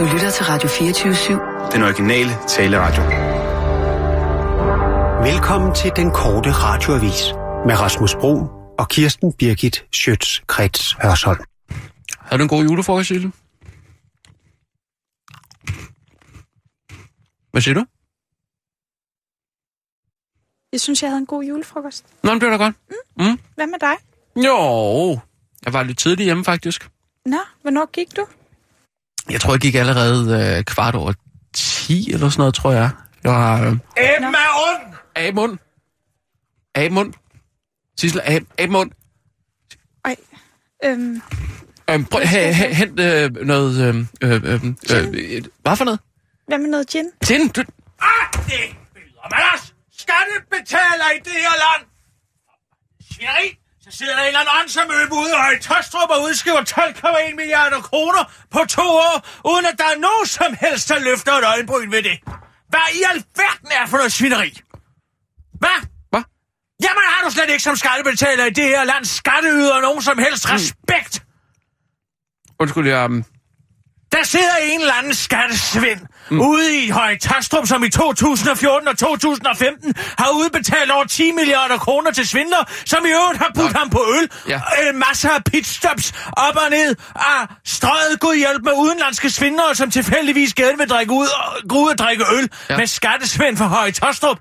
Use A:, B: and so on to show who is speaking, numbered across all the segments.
A: Du lytter til Radio 24-7.
B: Den originale taleradio.
C: Velkommen til den korte radioavis med Rasmus Bro og Kirsten Birgit Schøtz-Krets Hørsholm.
D: Har du en god julefrokost, Sille? Hvad siger du?
E: Jeg synes, jeg havde en god julefrokost.
D: Nå, det bliver da godt. Mm.
E: Hvad med dig?
D: Jo, jeg var lidt tidlig hjemme, faktisk.
E: Nå, hvornår gik du?
D: Jeg tror, jeg gik allerede øh, kvart over 10 eller sådan noget, tror jeg. Jeg var... Øh,
F: er ond!
D: af mund. Af mund. Sissel, af, af mund.
E: Ej, øhm,
D: Øhm, prøv, ha, ha, hent øh, noget... Øh, øh, øh, øh, hvad for noget?
E: hvad med noget gin?
D: Tin, du,
F: Ah, det byder man os! Skattebetaler i det her land! Svineri! Så sidder der en eller anden åndsamøbe ude og i Tostrup og udskriver 12,1 milliarder kroner på to år, uden at der er nogen som helst, der løfter et øjenbryn ved det. Hvad i alverden er for noget svineri? Hvad?
D: hvad?
F: Jamen har du slet ikke som skattebetaler i det her land skatteyder nogen som helst respekt?
D: Undskyld, jeg... Um,
F: Der sidder en eller anden skattesvind mm. ude i Høje Tastrup, som i 2014 og 2015 har udbetalt over 10 milliarder kroner til svindler, som i øvrigt har budt
D: Nå.
F: ham på øl.
D: Ja.
F: Øh, masser af pitstops op og ned af strøget god hjælp med udenlandske svindlere, som tilfældigvis gerne vil drikke ud og, gå ud og drikke øl
D: Ja.
F: med skattesvind for Høje Tastrup.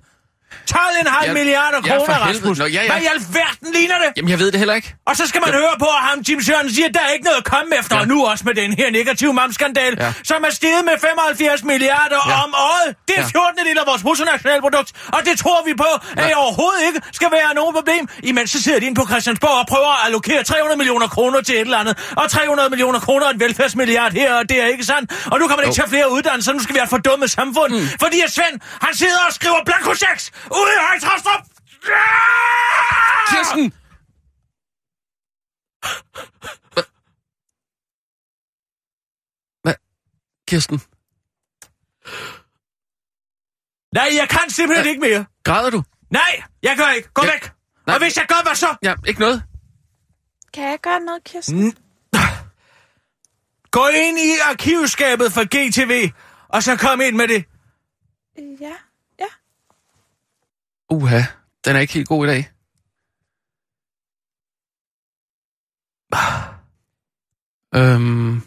F: 12,5
D: Ja,
F: milliarder
D: ja,
F: kroner,
D: helvede.
F: Rasmus.
D: Nå, ja, ja.
F: Hvad i alverden ligner det?
D: jamen, jeg ved det heller ikke.
F: Og så skal man ja. høre på, at ham Jim Sørensen siger, at der er ikke noget at komme efter,
D: Ja.
F: ja. og nu også med den her negative mamskandal,
D: Ja.
F: ja. som er steget med 75 milliarder
D: Ja.
F: ja. om året. Det er
D: Ja.
F: 14 del af vores bruttonationalprodukt, og det tror vi på, at
D: Ja.
F: overhovedet ikke skal være nogen problem. Imens så sidder de inde på Christiansborg og prøver at allokere 300 millioner kroner til et eller andet, og 300 millioner kroner og en velfærdsmilliard her, og det er ikke sandt. Og nu kan man ikke
D: Jo.
F: tage flere uddannelser, nu skal vi have et fordummet samfund, mm. fordi at Svend, han sidder og skriver blankochecks ude i Højtrastrup.
D: Kirsten! Hvad? Hvad? Kirsten,
F: Nej, jeg kan simpelthen
D: Ja.
F: ikke mere.
D: græder du?
F: Nej, jeg gør ikke. Gå
D: Ja.
F: væk.
D: Nej.
F: Og hvis jeg gør, hvad så?
D: Ja, ikke noget.
E: Kan jeg gøre noget, Kirsten?
F: Gå ind i arkivskabet for GTV, og så kom ind med det.
E: Ja.
D: Uha, den er ikke helt god i dag. Øhm,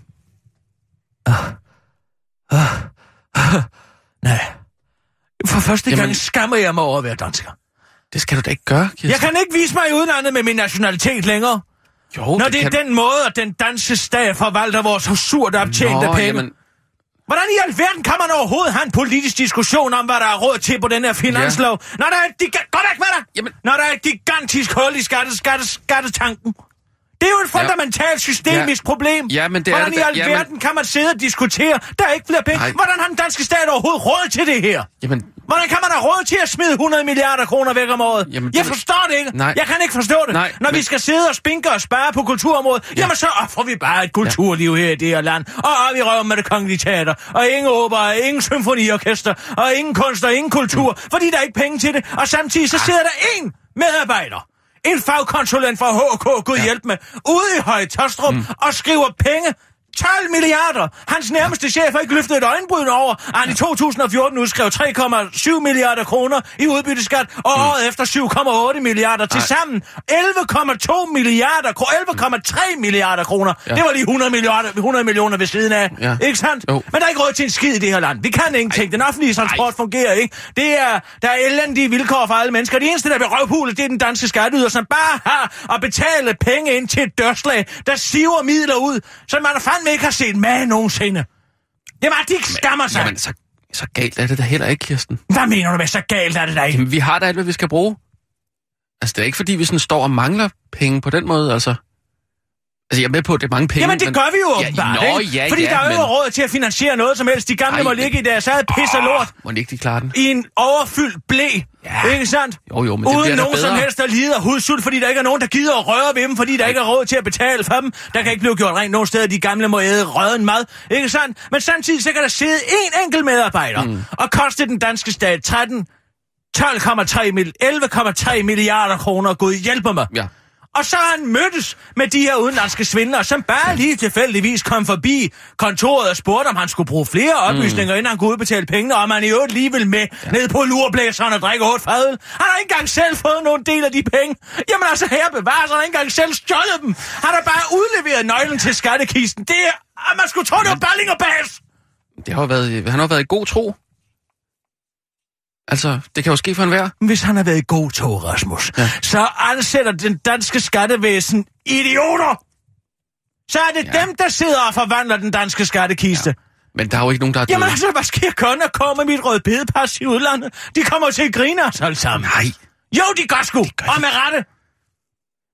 F: Nej. For første gang
D: Jamen-
F: skammer jeg mig over at være dansker.
D: det skal du da ikke gøre, Kirsten.
F: Jeg kan ikke vise mig i udlandet med min nationalitet længere.
D: Jo,
F: Når det er
D: kan...
F: den måde, at den danske stat forvalter vores surt optjente
D: Nå,
F: penge.
D: jamen,
F: Hvordan i alverden kan man overhovedet have en politisk diskussion om, hvad der er råd til på den her finanslov? Ja. Når der er et giga- Gå væk med dig!
D: Jamen-
F: Når der er et gigantisk hul i skatte, skatte, skattetanken. Det er jo et fundamentalt systemisk
D: Ja.
F: problem.
D: Ja, men det er
F: Hvordan
D: det
F: i alverden
D: jamen-
F: kan man sidde og diskutere? Der er ikke flere penge.
D: Nej.
F: Hvordan har den danske stat overhovedet råd til det her?
D: jamen,
F: Hvordan kan man have råd til at smide 100 milliarder kroner væk om året?
D: Jamen,
F: jeg forstår det ikke.
D: Nej.
F: Jeg kan ikke forstå det.
D: Nej,
F: Når vi
D: men-
F: skal sidde og spinke og spare på kulturområdet, ja. jamen så offrer vi bare et kulturliv her i det her land. Og op i røven med det kongelige teater. Og ingen opera, ingen symfoniorkester, og ingen kunst og ingen kultur. Mm. Fordi der er ikke penge til det. Og samtidig så sidder der én medarbejder. En fagkonsulent fra HK, Gud ja. hjælp med, ude i Høje Tostrup mm. og skriver penge 12 milliarder! Hans nærmeste chef har ikke løftet et øjenbryn over, at han i 2014 udskrev 3,7 milliarder kroner i udbytteskat, og
D: Mm.
F: året efter 7,8 milliarder. Til sammen 11,2 milliarder, kro- 11,3 milliarder kroner.
D: Ja.
F: Det var lige 100 milliarder, 100 millioner ved siden af.
D: Ja.
F: Ikke sandt?
D: Jo.
F: Men der er ikke råd til en skid i det her land. Vi kan ingenting. Den offentlige transport fungerer ikke. Det er, der er elendige vilkår for alle mennesker. Det eneste, der vil røvhule, det er den danske skatteyder, som bare har at betale penge ind til et dørslag, der siver midler ud, som man fandme ikke har set med nogensinde. At de skammer sig.
D: jamen så, så galt er det da heller ikke, Kirsten.
F: Hvad mener du med, så galt er det da ikke?
D: Jamen, vi har da alt, hvad vi skal bruge. Altså, det er ikke, fordi vi sådan står og mangler penge på den måde, altså. Altså, jeg er med på, at det er mange penge.
F: Jamen, det
D: men...
F: gør vi jo
D: Ja,
F: åbenbart,
D: nå,
F: ikke?
D: ja,
F: Fordi
D: ja,
F: der er jo
D: men-
F: råd til at finansiere noget som helst. De gamle
D: Ej,
F: må ligge i deres eget pis og lort
D: Må ikke de klare den?
F: i en overfyldt blæ.
D: Ja.
F: Ikke sandt?
D: Jo, jo, men det
F: Uden
D: bliver da
F: nogen som
D: bedre.
F: helst, der lider hudsult, fordi der ikke er nogen, der gider at røre ved dem, fordi der ikke er råd til at betale for dem. Der kan ikke blive gjort rent nogen steder, de gamle må æde røden mad. Ikke sandt? Men samtidig så kan der sidde en enkelt medarbejder mm. og koste den danske stat 13 12,3 mil, 11,3 milliarder kroner. Gud hjælper mig.
D: Ja.
F: Og så har han mødtes med de her udenlandske svindlere, som bare lige tilfældigvis kom forbi kontoret og spurgte, om han skulle bruge flere oplysninger, mm. inden han kunne udbetale pengene, og om han i øvrigt lige ville med ja. ned på lurblæseren og drikke otte fadøl. Han har ikke engang selv fået nogen del af de penge. Jamen altså, her bevares, han har ikke engang selv stjålet dem. Han har bare udleveret nøglen til skattekisten. Det er, at man skulle tro, det var Balling og Bas.
D: Det har været, han har jo været i god tro. Altså, det kan jo ske for enhver.
F: Hvis han har været i god tog, Rasmus, ja. så ansætter den danske skattevæsen idioter. Så er det ja. dem, der sidder og forvandler den danske skattekiste. Ja.
D: Men der er jo ikke nogen, der er døde.
F: Jamen altså, hvad sker kun at komme med mit røde bedepas i udlandet? De kommer til at grine os alle sammen.
D: Nej.
F: Jo, de gør sgu,
D: gør
F: og med rette.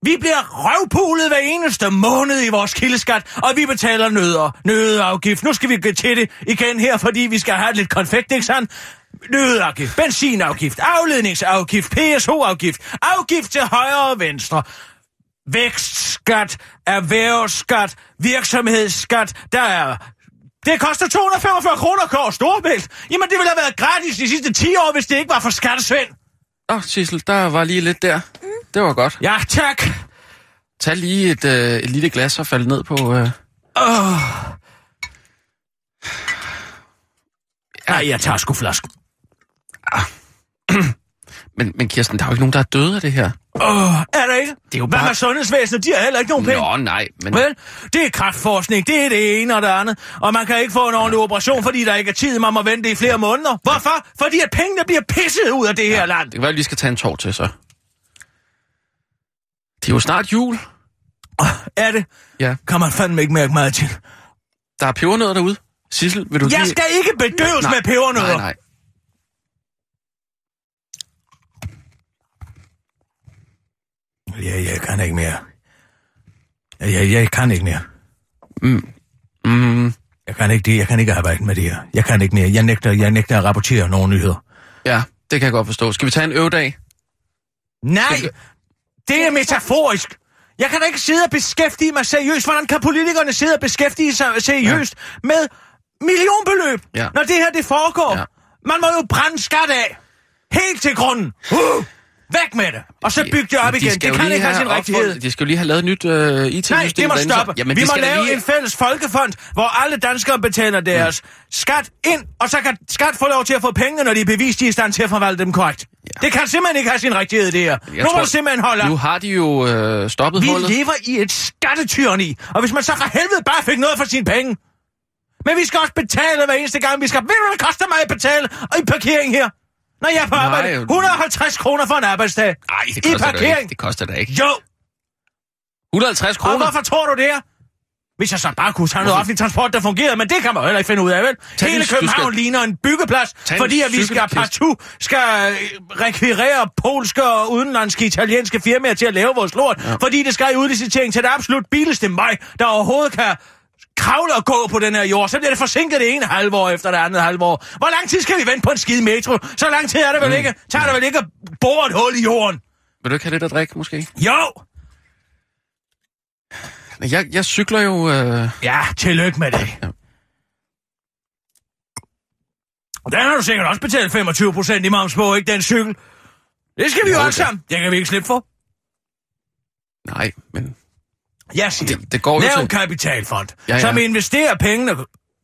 F: Vi bliver røvpulet hver eneste måned i vores kildeskat, og vi betaler nødder, nøddeafgift. Nu skal vi gå til det igen her, fordi vi skal have lidt konfekt, ikke sandt? Nøddeafgift, benzinafgift, afledningsafgift, PSO-afgift, afgift til højre og venstre, vækstskat, erhvervsskat, virksomhedsskat, der er... Det koster 245 kroner at køre Storbælt. Jamen, det ville have været gratis de sidste 10 år, hvis det ikke var for skattesvend.
D: Åh, oh, Sissel, der var lige lidt der. Det var godt.
F: Ja, tak.
D: Tag lige et, øh, et lille glas og fald ned på... Øh...
F: Oh. Nej, jeg tager sgu flasken.
D: Men, men Kirsten, der er jo ikke nogen, der er døde af det her.
F: Åh, oh, er der ikke?
D: Det er jo
F: Hvad
D: bare-
F: med sundhedsvæsenet? De har heller ikke nogen penge.
D: Nå, nej, men...
F: Vel, det er kraftforskning, det er det ene og det andet. Og man kan ikke få en ordentlig operation, fordi der ikke er tid, man må vente i flere måneder. Hvorfor? Fordi at pengene bliver pisset ud af det her land.
D: Det kan være, at vi skal tage en tår til, så. Det er jo snart jul.
F: Oh, er det?
D: Ja.
F: Kan man fandme ikke mærke meget til.
D: Der er pebernødder derude. Sissel, vil du
F: Jeg
D: lige...
F: skal ikke bedøves
D: Nej,
F: med pebernødder.
D: Nej, nej.
F: Ja, jeg kan ikke mere. Jeg, jeg kan ikke mere.
D: Mm,
F: Jeg kan ikke det. Jeg kan ikke arbejde med det her. Jeg kan ikke mere. Jeg nægter, jeg nægter at rapportere nogle nyheder.
D: ja, det kan jeg godt forstå. Skal vi tage en øvedag?
F: Nej!
D: Skal
F: Det er metaforisk. Jeg kan da ikke sidde og beskæftige mig seriøst. Hvordan kan politikerne sidde og beskæftige sig seriøst ja. med millionbeløb,
D: Ja.
F: når det her det foregår?
D: Ja.
F: Man må jo brænde skat af. Helt til grunden. Uh! Væk med det. Og så bygge det op
D: De
F: igen. Det kan ikke have sin rigtighed.
D: De skal jo lige have lavet et nyt øh, IT-system.
F: Nej, det må stoppe.
D: Jamen,
F: vi må lave
D: lige...
F: en fælles folkefond, hvor alle danskere betaler deres mm. skat ind, og så kan skat få lov til at få penge, når de er bevist, de er i stand til at forvalte dem korrekt. Ja. Det kan simpelthen ikke have sin rigtighed, det her.
D: Jeg
F: Nu må
D: tror-
F: du simpelthen holde op.
D: Nu har de jo øh, stoppet
F: Vi
D: hullet.
F: lever i et skattetyrni, og hvis man så for helvede bare fik noget for sine penge. Men vi skal også betale hver eneste gang, vi skal... Ved du, hvad det koster mig at betale og i parkering her? Når jeg er på
D: Nej,
F: arbejde.
D: jo.
F: 150 kroner for en arbejdsdag.
D: Nej, det
F: I
D: koster da
F: parkering.
D: ikke. Det koster da ikke.
F: Jo,
D: 150
F: og
D: kroner.
F: hvorfor tror du det er? Hvis jeg så bare kunne tage noget offentlig transport, der fungerede, men det kan man jo heller ikke finde ud af, vel?
D: Tag
F: Hele København
D: skal-
F: ligner en byggeplads,
D: Tag
F: fordi at vi skal partout skal øh, rekvirere polske og udenlandske italienske firmaer til at lave vores lort, ja. fordi det skal i udlicitering til det absolut billigste mig, der overhovedet kan kravle og gå på den her jord, så bliver det forsinket det ene halve år efter det andet halve år. Hvor lang tid skal vi vente på en skide metro? Så lang tid er det vel
D: Mm.
F: ikke? Tager det vel ikke at bore et hul i jorden?
D: Vil du ikke have lidt at drikke, måske?
F: Jo!
D: Jeg, jeg cykler jo... Øh...
F: Ja, tillykke med det.
D: Ja.
F: Den har du sikkert også betalt 25 procent i moms på, ikke den cykel? Det skal vi jo,
D: Jo,
F: alle sammen. Det kan vi ikke slippe for.
D: Nej, men
F: Jeg siger,
D: det, det går
F: lav en kapitalfond,
D: Ja, ja.
F: som investerer pengene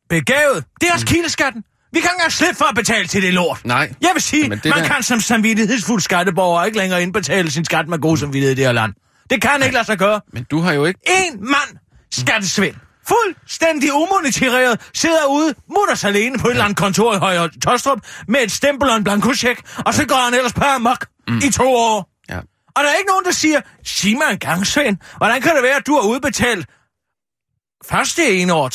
F: begavet. Det er også kildeskatten. Vi kan ikke engang slippe for at betale til det lort.
D: Nej.
F: Jeg vil sige,
D: Jamen, det
F: man
D: der-
F: kan som samvittighedsfuld skatteborger ikke længere indbetale sin skat med god samvittighed i det her land. Det kan ikke lade sig gøre.
D: Men du har jo ikke...
F: En mand skattesvind. Fuldstændig umonitoreret, sidder ude mutters alene på et eller andet kontor i Høje Tostrup med et stempel og en blankocheck, og så går han ellers på amok mm. i to år. Og der er ikke nogen, der siger, sig mig en gang, Svend, hvordan kan det være, at du har udbetalt først det ene år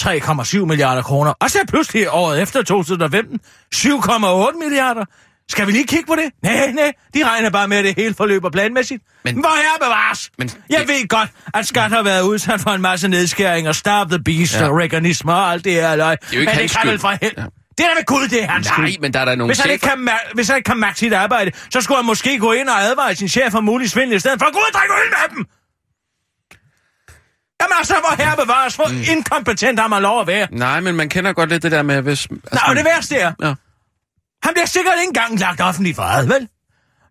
F: 3,7 milliarder kroner, og så pludselig året efter 2015 7,8 milliarder? Skal vi lige kigge på det? Nej, nej, de regner bare med, at det hele forløber planmæssigt. Men, Hvor er bevares?
D: Men
F: Jeg
D: det-
F: ved godt, at skat har været udsat for en masse nedskæringer, stop the beast
D: Ja.
F: og reganisme og alt det her løg.
D: er jo ikke
F: Men det kan vel for hel...
D: Ja.
F: Det er da ved Gud, det er hans
D: Nej,
F: skyld.
D: men der er der nogle
F: Hvis han, ikke
D: chefer-
F: kan, ma- hvis han ikke kan magte sit arbejde, så skulle han måske gå ind og advare sin chef om mulig svindel, i stedet for at gå ud og drikke øl med dem. Jamen altså, hvor her bevares, hvor mm. inkompetent har man lov at være.
D: Nej, men man kender godt lidt det der med, hvis... Altså,
F: Nå, og det værste er,
D: Ja.
F: han bliver sikkert ikke engang lagt offentligt for ad, vel?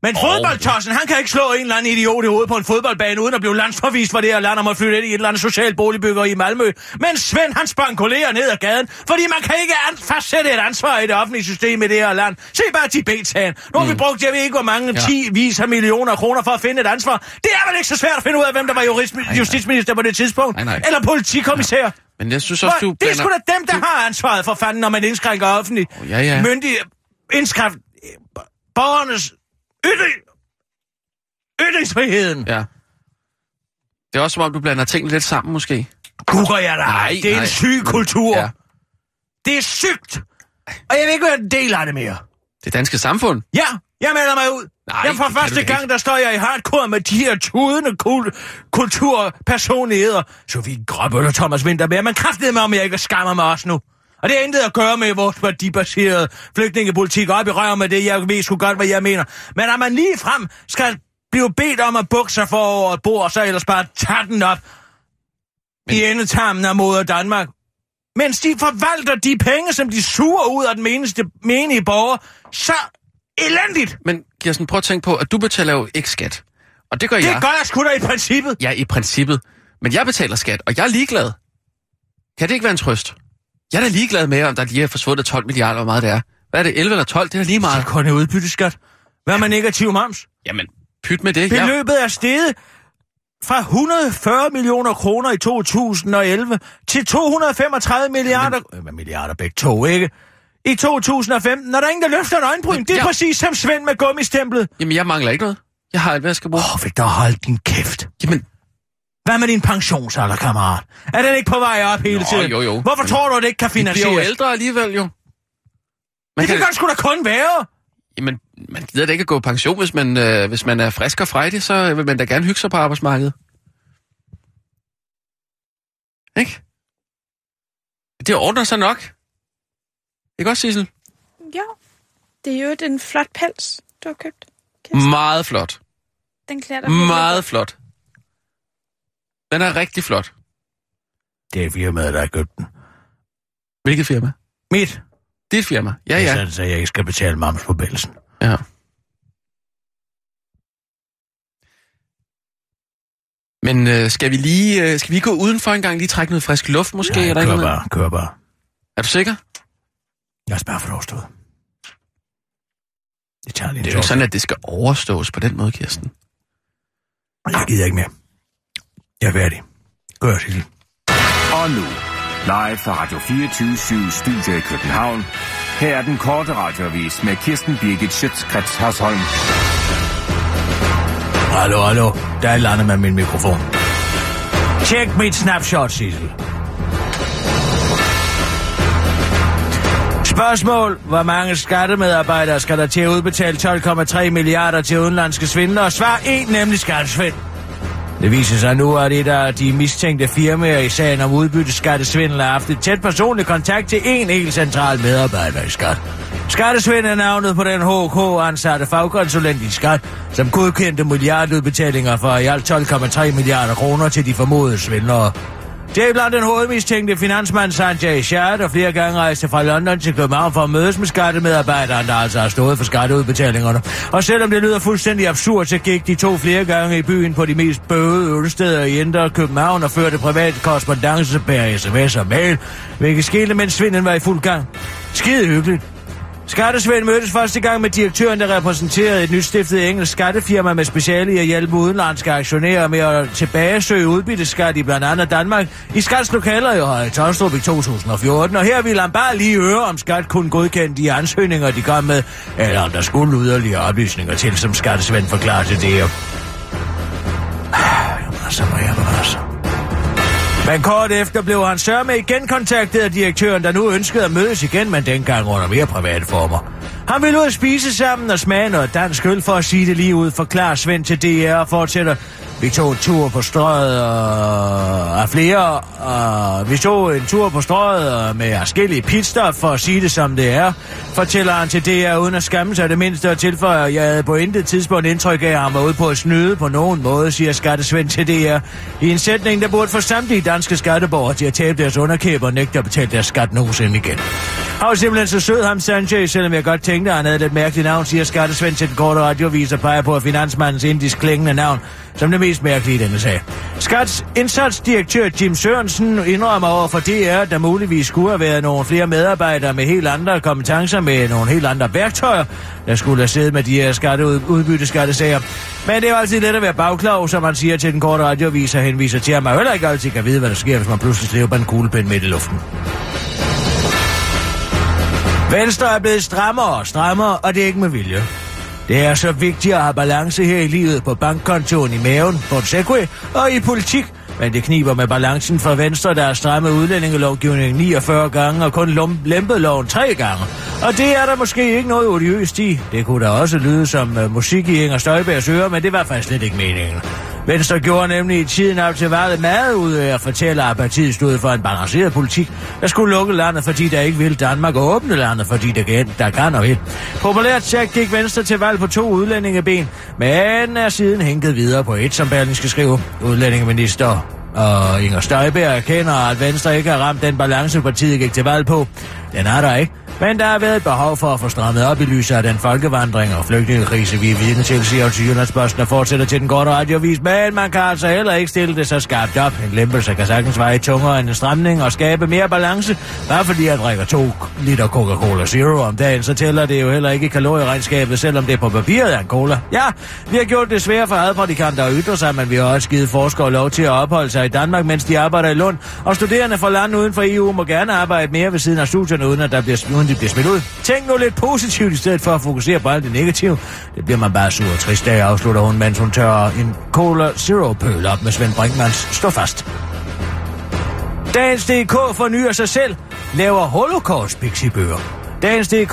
F: Men
D: Åh,
F: fodboldtossen, han kan ikke slå en eller anden idiot i hovedet på en fodboldbane, uden at blive landsforvist for det her land, og må flytte ind i et eller andet socialt boligbygger i Malmø. Men Svend, han spankulerer ned ad gaden, fordi man kan ikke fastsætte et ansvar i det offentlige system i det her land. Se bare Tibet-sagen. Nu har mm. vi brugt, jeg ved ikke hvor mange,
D: Ja.
F: 10 vis af millioner kroner for at finde et ansvar. Det er vel ikke så svært at finde ud af, hvem der var jurist, justitsminister på det tidspunkt?
D: Nej, nej.
F: Eller politikommissær?
D: Men jeg synes også,
F: Hvor,
D: du
F: det er sgu da dem, der har ansvaret for fanden, når man indskrænker offentlig
D: Ja, ja.
F: myndig indskrift borgernes ytring, ytringsfriheden.
D: Ja. Det er også som om, du blander tingene lidt sammen, måske.
F: Kukker jeg dig?
D: Nej,
F: det er
D: nej.
F: en syg kultur.
D: Ja.
F: Det er sygt. Og jeg vil ikke være en del af det mere.
D: Det danske samfund.
F: Ja, jeg melder mig ud.
D: Nej,
F: jeg for første
D: du ikke.
F: gang, der står jeg i hardcore med de her tudende kul- kulturpersonligheder. Sofie Grøbbel og Thomas Winterberg. Man kraftede mig om, jeg ikke skammer mig også nu. Og det har intet at gøre med vores værdibaserede flygtningepolitik op i røven med det, jeg ved sgu godt, hvad jeg mener. Men at man lige frem skal blive bedt om at bukke sig for over et bord, og så ellers bare tage den op Men... i endetarmen af moder Danmark. Mens de forvalter de penge, som de suger ud af den menigste, menige borger, så elendigt.
D: Men Kirsten, prøv at tænke på, at du betaler jo ikke skat. Og det gør
F: Det
D: jeg.
F: gør jeg sgu da i princippet.
D: Ja, i princippet. Men jeg betaler skat, og jeg er ligeglad. Kan det ikke være en trøst? Jeg er da ligeglad med, om der lige er forsvundet 12 milliarder, hvor meget det er. Hvad er det, 11 eller 12? Det er lige
F: Det
D: meget.
F: er kun en udbytteskat. Hvad med negativ moms?
D: Jamen, pyt med det. Jeg,
F: Beløbet er steget fra 140 millioner kroner i 2011 til 235 milliarder... Hvad milliarder begge to, ikke? I 2015, når der er ingen, der løfter en øjenbryn. Det er
D: Ja.
F: præcis som Svend med gummistemplet.
D: jamen, jeg mangler ikke noget. Jeg har alt, hvad jeg skal bruge.
F: Åh, oh, vil du holde din kæft?
D: Jamen,
F: Hvad med din pensionsalder, kammerat? Er den ikke på vej op hele
D: Nå,
F: tiden?
D: jo, jo.
F: Hvorfor
D: Men
F: tror du, at det ikke kan
D: vi bliver jo
F: finansieres?
D: ældre alligevel, jo. Man
F: Det
D: kan,
F: kan godt sgu da kun være.
D: jamen, man gider da ikke at gå på pension, hvis man, øh, hvis man er frisk og frejdig, så vil man da gerne hygge sig på arbejdsmarkedet. Ikke? Det ordner sig nok. Ikke også, Sissel?
E: Ja. Det er jo en flot pels, du har købt. Kirsten.
D: Meget flot.
E: Den klæder dig
D: Meget flot. Den er rigtig flot.
F: Det er firmaet, der har købt den.
D: Hvilket firma?
F: Mit.
D: Dit firma. Ja,
F: Ja. Sådan, så jeg ikke skal betale moms på pelsen.
D: ja. Men øh, skal vi lige øh, skal vi gå udenfor en gang, lige trække noget frisk luft måske?
F: Ja,
D: er,
F: kør bare, kør bare.
D: er du sikker?
F: Jeg bare få det overstået. Det tager lige en
D: Det er jo ikke sådan, at det skal overstås på den måde, Kirsten.
F: Jeg gider ikke mere. Jeg er færdig. Gør, Sissel.
B: Og nu, live fra Radio 24 Studio i København. Her er den korte radiovis med Kirsten Birgit Schøtzgrads Hasholm.
F: Hallo, hallo. Der er et eller andet med min mikrofon. Tjek mit snapshot, Sissel. Spørgsmål. Hvor mange skattemedarbejdere skal der til at udbetale 12,3 milliarder til udenlandske svindlere? Svar 1, nemlig skattesvind. Det viser sig nu, at et af de mistænkte firmaer i sagen om udbytteskattesvindel har haft et tæt personlig kontakt til en helt central medarbejder i skat. Skattesvind er navnet på den HK-ansatte fagkonsulent i skat, som godkendte milliardudbetalinger for i alt 12,3 milliarder kroner til de formodede svindlere. Det er blandt den hovedmistænkte finansmand Sanjay Shah, der flere gange rejste fra London til København for at mødes med skattemedarbejderen, der altså har stået for skatteudbetalingerne. Og selvom det lyder fuldstændig absurd, så gik de to flere gange i byen på de mest bøvede ølsteder i Indre København og førte privat korrespondence per sms og mail, hvilket skete, mens svinden var i fuld gang. Skide hyggeligt. Skattesvend mødtes første gang med direktøren, der repræsenterede et nystiftet engelsk skattefirma med speciale i at hjælpe udenlandske aktionærer med at tilbagesøge udbytteskat i blandt andet Danmark i Skats lokaler i Høje Tostrup i 2014. Og her ville han bare lige høre, om Skat kunne godkende de ansøgninger, de kom med, eller om der skulle yderligere oplysninger til, som Skattesvend forklarede det. Ah, jamen, så må jeg bare men kort efter blev han sørme igen kontaktet af direktøren, der nu ønskede at mødes igen, men dengang under mere private former. Han ville ud at spise sammen og smage noget dansk øl for at sige det lige ud, forklarer Svend til DR og fortsætter. Vi tog en tur på strøget øh, af flere. Øh, vi tog en tur på strøget øh, med forskellige pitstop for at sige det som det er. Fortæller han til DR uden at skamme sig det mindste og tilføjer, jeg havde på intet tidspunkt indtryk af, at han var ude på at snyde på nogen måde, siger skattesvend til DR. I en sætning, der burde få samtlige danske skatteborgere til at tabe deres underkæb og nægte at betale deres skat nogensinde igen. Han var simpelthen så sød ham Sanjay, selvom jeg godt tænkte, at han havde lidt mærkeligt navn, siger skattesvend til den korte radiovis og peger på at finansmandens indisk klingende navn som det mest mærkelige i denne sag. Skats indsatsdirektør Jim Sørensen indrømmer over for DR, der muligvis skulle have været nogle flere medarbejdere med helt andre kompetencer, med nogle helt andre værktøjer, der skulle have siddet med de her skatteudbytte skattesager. Men det er jo altid let at være bagklog, som man siger til den korte radioavis og henviser til, at man heller ikke altid kan vide, hvad der sker, hvis man pludselig slæber en kuglepen midt i luften. Venstre er blevet strammere og strammere, og det er ikke med vilje. Det er så vigtigt at have balance her i livet på bankkontoen i maven, på Segway og i politik, men det kniber med balancen for Venstre, der har strammet udlændingelovgivningen 49 gange og kun lempet loven 3 gange. Og det er der måske ikke noget odiøst i. Det kunne da også lyde som uh, musik i Inger Støjbergs ører, men det var faktisk slet ikke meningen. Venstre gjorde nemlig i tiden op til valget meget ud af at fortælle, at partiet stod for en balanceret politik, der skulle lukke landet, fordi der ikke ville Danmark, og åbne landet, fordi der kan, der kan og vil. Populært sagt gik Venstre til valg på to udlændingeben, men er siden hænket videre på et, som Berlingske skrive. Udlændingeminister og Inger Støjberg erkender, at Venstre ikke har ramt den balance, partiet gik til valg på. Den er der ikke. Men der har været et behov for at få strammet op i lyset af den folkevandring og flygtningekrise, vi er vidne til, siger til Jyllandsposten og fortsætter til den korte radiovis. Men man kan altså heller ikke stille det så skarpt op. En lempelse kan sagtens veje tungere end en stramning og skabe mere balance. Bare fordi jeg drikker to liter Coca-Cola Zero om dagen, så tæller det jo heller ikke i kalorieregnskabet, selvom det på papiret er en cola. Ja, vi har gjort det svært for hadprædikanter at ytre sig, men vi har også givet forskere lov til at opholde sig i Danmark, mens de arbejder i Lund. Og studerende fra lande uden for EU må gerne arbejde mere ved siden af studierne, uden at der bliver, uden de bliver smidt ud. Tænk nu lidt positivt i stedet for at fokusere på alt det negative. Det bliver man bare sur og trist af, afslutter hun, mens hun tørrer en Cola Zero pøl op med Svend Brinkmans Stå fast. Dagens DK fornyer sig selv, laver holocaust-pixibøger. Dagens.dk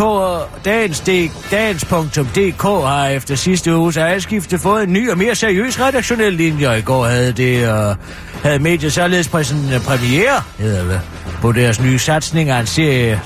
F: Dagens Dagens, Dagens.dk har efter sidste uges ejerskifte fået en ny og mere seriøs redaktionel linje, og i går havde det uh, havde mediet således præsen premiere, hedder det, på deres nye satsning af en serie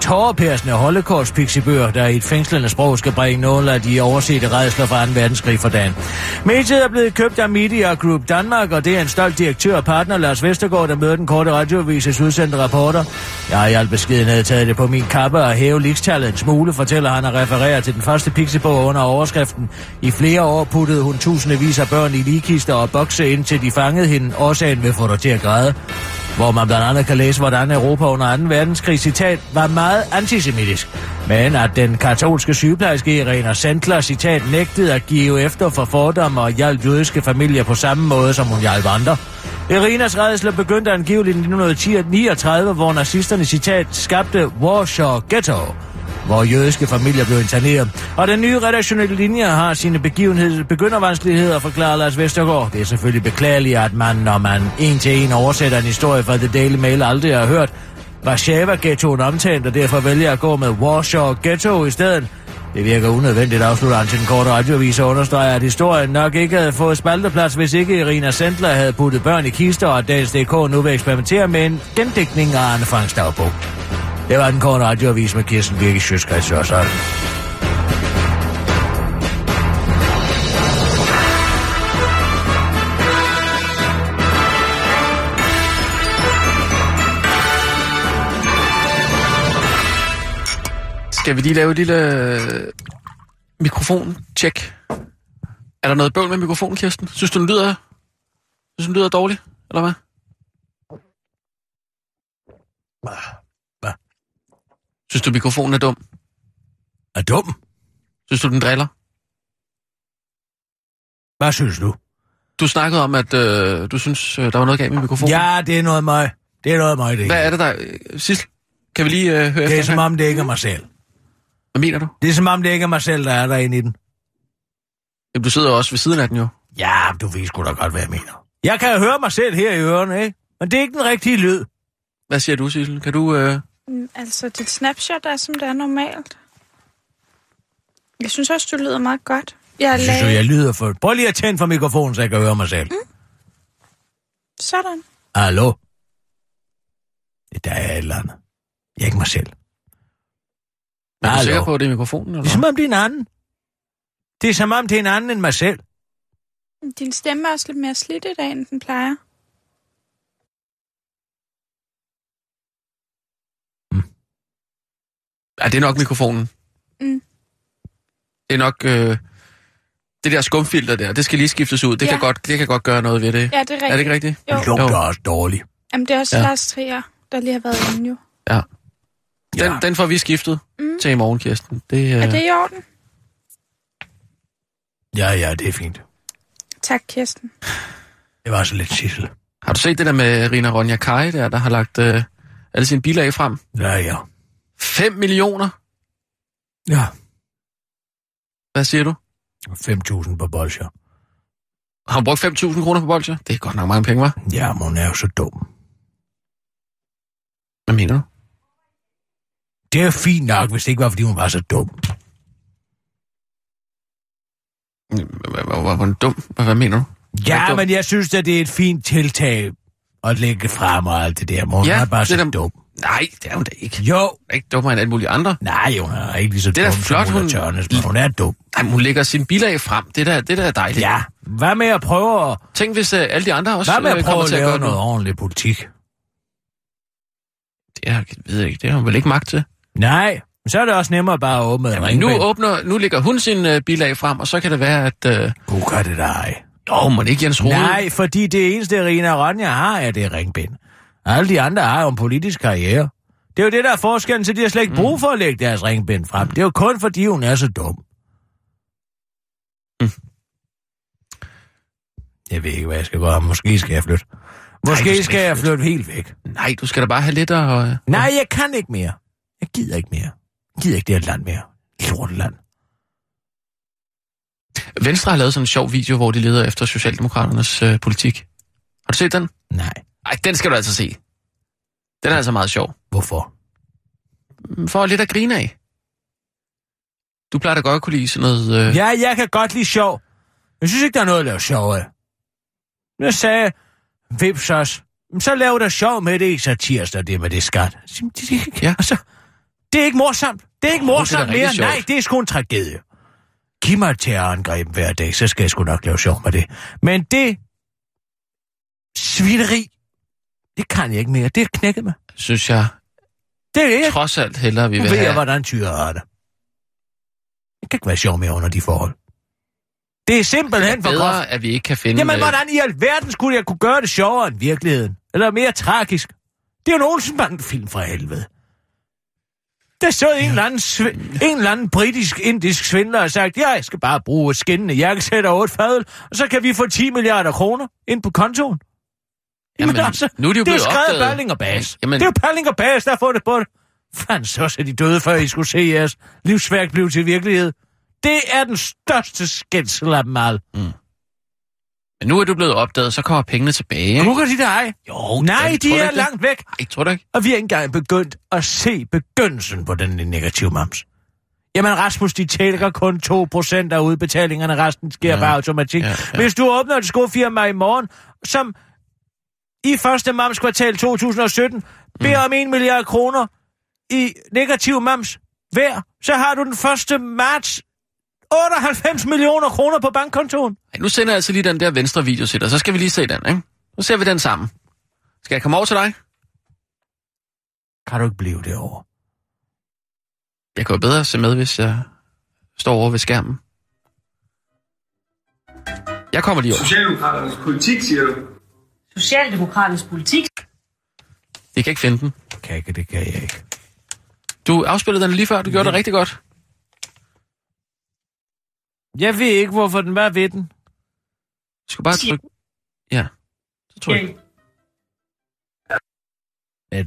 F: tårerpærsende holocaust der i et fængslende sprog skal bringe nogle af de oversete redsler fra 2. verdenskrig for dagen. Mediet er blevet købt af Media Group Danmark, og det er en stolt direktør og partner, Lars Vestergaard, der møder den korte radioavises udsendte rapporter. Jeg har i al beskedenhed taget det på min kappe og hæve likstallet en smule, fortæller han og refererer til den første pixiebog under overskriften. I flere år puttede hun tusindvis af børn i ligkister og bokse indtil de fangede hende. Årsagen vil få dig til at græde hvor man blandt andet kan læse, hvordan Europa under 2. verdenskrig citat var meget antisemitisk, men at den katolske sygeplejerske Irena Sandler citat nægtede at give efter for fordomme og hjalp jødiske familier på samme måde, som hun hjalp andre. Irinas redsler begyndte angiveligt i 1939, hvor nazisterne citat skabte Warsaw Ghetto, hvor jødiske familier blev interneret. Og den nye redaktionelle linje har sine begivenheder, begyndervanskeligheder, forklarer Lars Vestergaard. Det er selvfølgelig beklageligt, at man, når man en til en oversætter en historie fra The Daily Mail, aldrig har hørt Warszawa-ghettoen omtalt, og derfor vælger at gå med Warsaw Ghetto i stedet. Det virker unødvendigt, afslutter han til den korte radiovis og understreger, at historien nok ikke havde fået spalteplads, hvis ikke Irina Sendler havde puttet børn i kister, og Dagens DK nu vil eksperimentere med en gendækning af Arne Franks dagbog. Det var den korte radioavis med Kirsten Birke Sjøskreds og sådan.
D: Skal vi lige lave et lille øh, mikrofon-check? Er der noget bøvl med mikrofonen, Kirsten? Synes du, den lyder, synes, den lyder dårligt, eller hvad?
F: Hvad?
D: Synes du, mikrofonen er dum?
F: Er dum?
D: Synes du, den driller?
F: Hvad synes du?
D: Du snakkede om, at øh, du synes, øh, der var noget galt med mikrofonen.
F: Ja, det er noget mig. Det er noget mig, det
D: Hvad er det der? Øh, Sissel, kan vi lige øh, høre
F: Det er som om, det ikke er mig selv.
D: Hvad mener du?
F: Det er som om, det ikke er mig selv, der er derinde i den.
D: Jamen, du sidder også ved siden af den jo.
F: Ja, du ved sgu da godt, hvad jeg mener. Jeg kan høre mig selv her i ørerne, ikke? Men det er ikke den rigtige lyd.
D: Hvad siger du, Sissel? Kan du... Øh...
E: Altså, dit snapshot er, som det er normalt. Jeg synes også, du lyder meget godt. Jeg
F: Synes du,
E: lagde...
F: jeg lyder for... Prøv lige at tænde for mikrofonen, så jeg kan høre mig selv. Mm.
E: Sådan.
F: Hallo? Der er et eller andet. Jeg er ikke mig selv.
D: Er du sikker på, at det er mikrofonen? Eller?
F: Det er som om, det er en anden. Det er som om, det er en anden end mig selv.
E: Din stemme er også lidt mere slidt i dag, end den plejer.
D: Ja, det er nok mikrofonen.
E: Mm.
D: Det er nok... Øh, det der skumfilter der, det skal lige skiftes ud. Det,
E: Ja.
D: kan, godt, det kan godt gøre noget ved det.
E: Ja, det er rigtigt.
D: Er det ikke rigtigt?
E: Jo.
F: Det lugter også dårligt.
E: Jamen, det er også
D: Ja.
E: ja. Lars Trier, der lige har været inde jo.
D: Ja. Den,
F: Ja.
D: den får vi skiftet
E: Mm.
D: til i morgen, Kirsten. Det, øh,
E: Er det i orden?
F: Ja, ja, det er fint.
E: Tak, Kirsten.
F: Det var så lidt sissel.
D: Har du set det der med Rina Ronja Kai der, der har lagt øh, alle sine bilag frem?
F: Ja, ja.
D: 5 millioner?
F: Ja,
D: Hvad siger du?
F: 5.000 på bolsjer.
D: Har hun brugt 5.000 kroner på bolcher? Det er godt nok mange penge, var.
F: Ja, men hun er jo så dum.
D: Hvad mener du?
F: Det er fint nok, hvis det ikke var, fordi hun var så dum.
D: Hvor dum? Hvad, mener du?
F: Ja, men jeg synes, at det er et fint tiltag at lægge frem og alt det der. Hun
D: Ja,
F: er bare så dum.
D: Nej, det er hun da ikke.
F: Jo,
D: Hun er ikke dummere end alle mulige andre.
F: nej, hun er ikke lige så
D: Det er
F: dum
D: flot,
F: som Ulla
D: hun-
F: Tørnes, men hun er dum.
D: Ej, men hun lægger sine bilag frem. Det der, det der er dejligt.
F: Ja, hvad med at prøve at,
D: Tænk, hvis uh, alle de andre også
F: hvad med
D: øh,
F: at prøve at
D: at
F: lave noget
D: noget.
F: ordentligt politik?
D: Det er, jeg ved ikke, det har hun vel ikke magt til.
F: Nej, men så er det også nemmere bare at åbne en
D: Jamen, nu, åbner, nu lægger hun sin uh, bilag frem, og så kan det være, at... Uh,
F: Hun kan det ej.
D: jo, men ikke Jens Rode.
F: Nej, fordi det eneste, Rina Ronja har, er det ringbind. Alle de andre har jo en politisk karriere. Det er jo det, der er forskellen til, de har slet ikke brug for at lægge deres ringbind frem. Det er jo kun, fordi hun er så dum.
D: Mm.
F: Jeg ved ikke, hvad jeg skal gøre. Måske skal jeg flytte. Måske
D: skal
F: skal
D: ikke
F: jeg
D: flytte.
F: helt væk.
D: Nej, du skal da bare have lidt og... Uh,
F: Nej, jeg kan ikke mere. Jeg gider ikke mere. Jeg gider ikke det her land mere. Lorteland.
D: Venstre har lavet sådan en sjov video, hvor de leder efter Socialdemokraternes uh, politik. Har du set den?
F: Nej.
D: Nej, den skal du altså se. Den er altså meget sjov.
F: Hvorfor?
D: For lidt at grine af. Du plejer da godt at kunne lide sådan noget... Uh,
F: Ja, jeg kan godt lide sjov. Jeg synes ikke, der er noget at lave sjov af. Nu sagde Vips "Men så lav der sjov med det i satirsdag, det med det skat. Jamen, Det, det,
D: Ja.
F: altså, det er ikke morsomt. Det er ikke
D: det er
F: morsomt mere.
D: sjovt.
F: Nej, det er sgu en tragedie. Giv mig et terrorangreb hver dag, så skal jeg sgu nok lave sjov med det. Men det svineri, det kan jeg ikke mere. Det er knækket mig.
D: synes jeg
F: Det er det.
D: trods alt hellere, vi
F: Nu
D: vil
F: ved jeg,
D: have...
F: hvordan tyre har det. Det kan ikke være sjov mere under de forhold. Det er simpelthen for groft.
D: bedre, at vi ikke kan finde...
F: Jamen,
D: øh,
F: hvordan i alverden skulle jeg kunne gøre det sjovere end virkeligheden? Eller mere tragisk? Det er jo nogen film fra helvede. Der stod en eller anden, sv- en eller anden britisk-indisk svindler og sagt, ja, jeg skal bare bruge et skinnende jakkesæt og otte fadel, og så kan vi få 10 milliarder kroner ind på kontoen.
D: Jamen,
F: altså,
D: nu er de jo
F: det er skrevet. Balling og Bas.
D: Jamen-
F: Det er jo Balling og Bas, der har fået det på det. Fanden, så er de døde, før I skulle se jeres livsværk blive til virkelighed. Det er den største skændsel af dem alle.
D: Men nu er du blevet opdaget, så kommer pengene tilbage. ikke?
F: Kukker de dig?
D: Jo,
F: Nej,
D: det-
F: de er
D: ikke det?
F: langt væk.
D: Nej, tror du ikke?
F: Og vi har ikke engang begyndt at se begyndelsen på den negative mams. Jamen Rasmus, de tæller kun 2% af udbetalingerne, resten sker
D: Ja.
F: bare automatik.
D: Ja,
F: ja.
D: ja.
F: Hvis du åbner et skofirma i morgen, som i første mams kvartal 2017 beder om 1 milliard kroner i negativ mams hver, så har du den 1. marts 98 millioner kroner på bankkontoen.
D: Ej, nu sender jeg altså lige den der venstre video til dig, så skal vi lige se den, ikke? Nu ser vi den sammen. Skal jeg komme over til dig?
F: Kan du ikke blive det over?
D: Jeg kan jo bedre se med, hvis jeg står over ved skærmen. Jeg kommer lige over.
G: Socialdemokraternes politik, siger du?
H: Socialdemokraternes politik.
D: Jeg kan ikke finde den.
F: Kan ikke, det kan jeg ikke.
D: Du afspillede den lige før, du gjorde det rigtig godt.
F: Jeg ved ikke, hvorfor den var ved den.
D: Du skal bare trykke... Ja, så tryk.
H: Okay.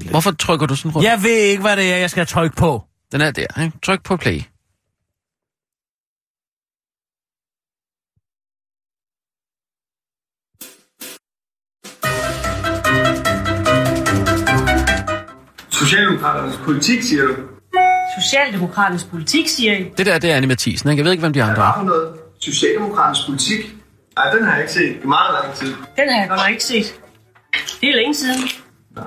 D: Hvorfor trykker du sådan rundt?
F: Jeg ved ikke, hvad det er, jeg skal trykke på.
D: Den er der, ikke? Tryk på play.
G: Socialdemokraternes politik, siger du?
H: Socialdemokraternes politik, siger I.
D: Det der, det er Annie Mathisen, ikke? Jeg ved ikke, hvem de andre er.
G: for noget? Socialdemokraternes politik. Nej, den har jeg ikke set i meget lang tid.
H: Den har jeg godt nok ikke set. Det er længe siden.
G: Nej,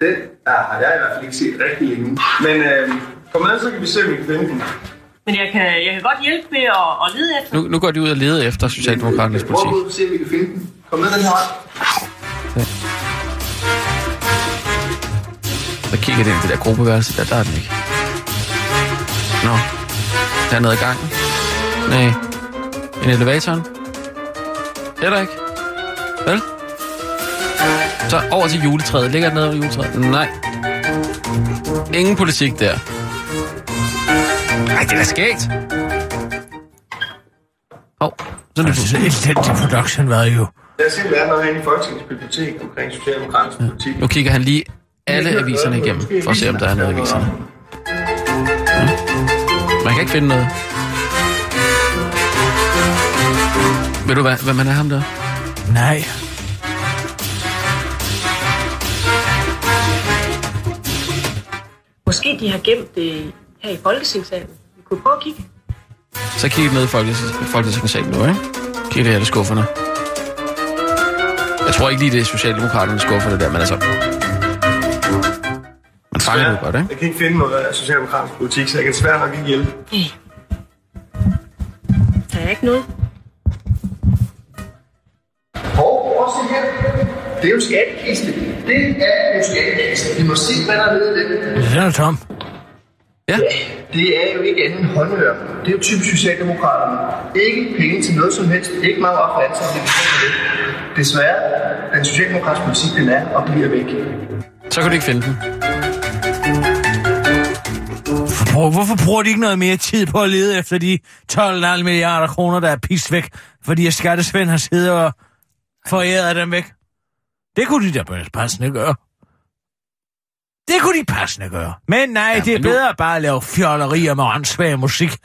G: den ja, har jeg i hvert fald ikke set rigtig længe. Men øh, kom med, så kan vi se, om vi kan finde den.
H: Men jeg kan, jeg kan godt hjælpe med at, at lede efter.
D: Nu, nu går de ud og leder efter Socialdemokraternes
G: Prøv
D: politik.
G: at se, om vi kan finde den. Kom med den her vej.
D: Så kigger det ind i det der gruppeværelse, der, der er den ikke. Nå, der er noget i gangen. Nej. En elevatoren. Heller ikke. Vel? Så over til juletræet. Ligger den nede over juletræet? Nej. Ingen politik der. Ej, det er da skægt. Hov, så er det
F: Altså, elendig production var jo...
G: Der er noget herinde i Folketingets bibliotek omkring Socialdemokraternes politik.
D: Nu kigger han lige alle aviserne igennem, for at se, om der er noget i aviserne. Ja. Man kan ikke finde noget. Ved du, hvad, hvad man er ham der?
F: Nej.
H: Måske de har gemt det her i Folketingssalen. Vi kunne prøve at kigge.
D: Så kig ned i Folketings- Folketingssalen nu, ikke? Kig det her, det skufferne. Jeg tror ikke lige, det er Socialdemokraternes skuffer, det der, men altså... Fanger det godt, ikke?
G: Jeg kan ikke finde noget af Socialdemokraternes politik, så jeg kan desværre nok ikke hjælpe.
H: Der er ikke noget.
G: At se her. Det er jo skattekiste. Det er jo skattekiste. Vi må se, hvad der er nede i den.
F: Den er tom.
D: Ja.
G: Det er jo ikke andet end håndværk. Det er jo typisk Socialdemokraterne. Ikke penge til noget som helst. Ikke ansatte, det det. Desværre, den socialdemokratiske politik, den er og bliver væk.
D: Så kan du ikke finde den.
F: Hvorfor, hvorfor bruger de ikke noget mere tid på at lede efter de 12,5 milliarder kroner, der er pist væk, fordi skattesvend har siddet og foræret dem væk? Det kunne de da passende gøre. Det kunne de passende gøre. Men nej,
D: Ja,
F: ja, det er
D: men nu-
F: bedre bare at lave fjollerier med åndssvag musik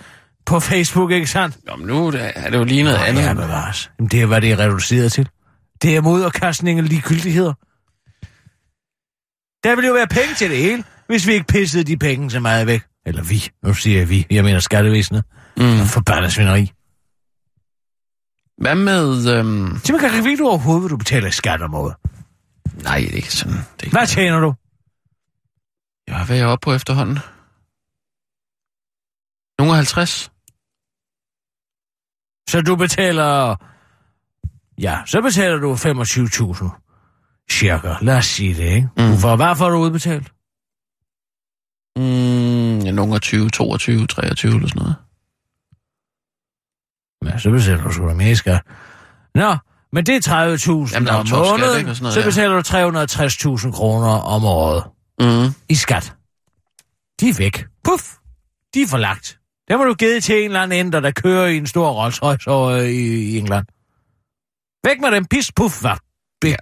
F: på Facebook, ikke sandt?
D: Nå, men nu er det jo lige noget andet.
F: Ja, bevares. Jamen, det er, hvad det er reduceret til. Det er moderkastning og ligegyldigheder. Der vil jo være penge til det hele, hvis vi ikke pissede de penge så meget væk. Eller vi. Nu siger jeg vi. Jeg mener skattevæsenet.
D: Mm.
F: Forbandet svineri.
D: Hvad med... Øhm...
F: Simpelthen kan du overhovedet, hvad du betaler skat om året.
D: Nej, det er ikke sådan. Det er ikke
F: Hvad tjener du?
D: Ja, hvad er jeg oppe på efterhånden? Nogle 50?
F: Så du betaler... Ja, så betaler du 25.000. Cirka. Lad os sige det, ikke?
D: Mm.
F: For hvad får du udbetalt?
D: Mm, ja, nogle af 20, 22, 23 eller sådan noget.
F: Ja, så betaler du sgu da mere i skat. Nå, men det er 30.000
D: Jamen, der er
F: om
D: topskat,
F: måneden,
D: ikke, og sådan noget,
F: så
D: ja.
F: betaler du 360.000 kroner om året
D: Mm.
F: i skat. De er væk. Puff! De er forlagt. Der må du give til en eller anden ender, der kører i en stor Rolls Royce over i, i England. Væk med dem. Pis, puff, vaf. Bip. Ja.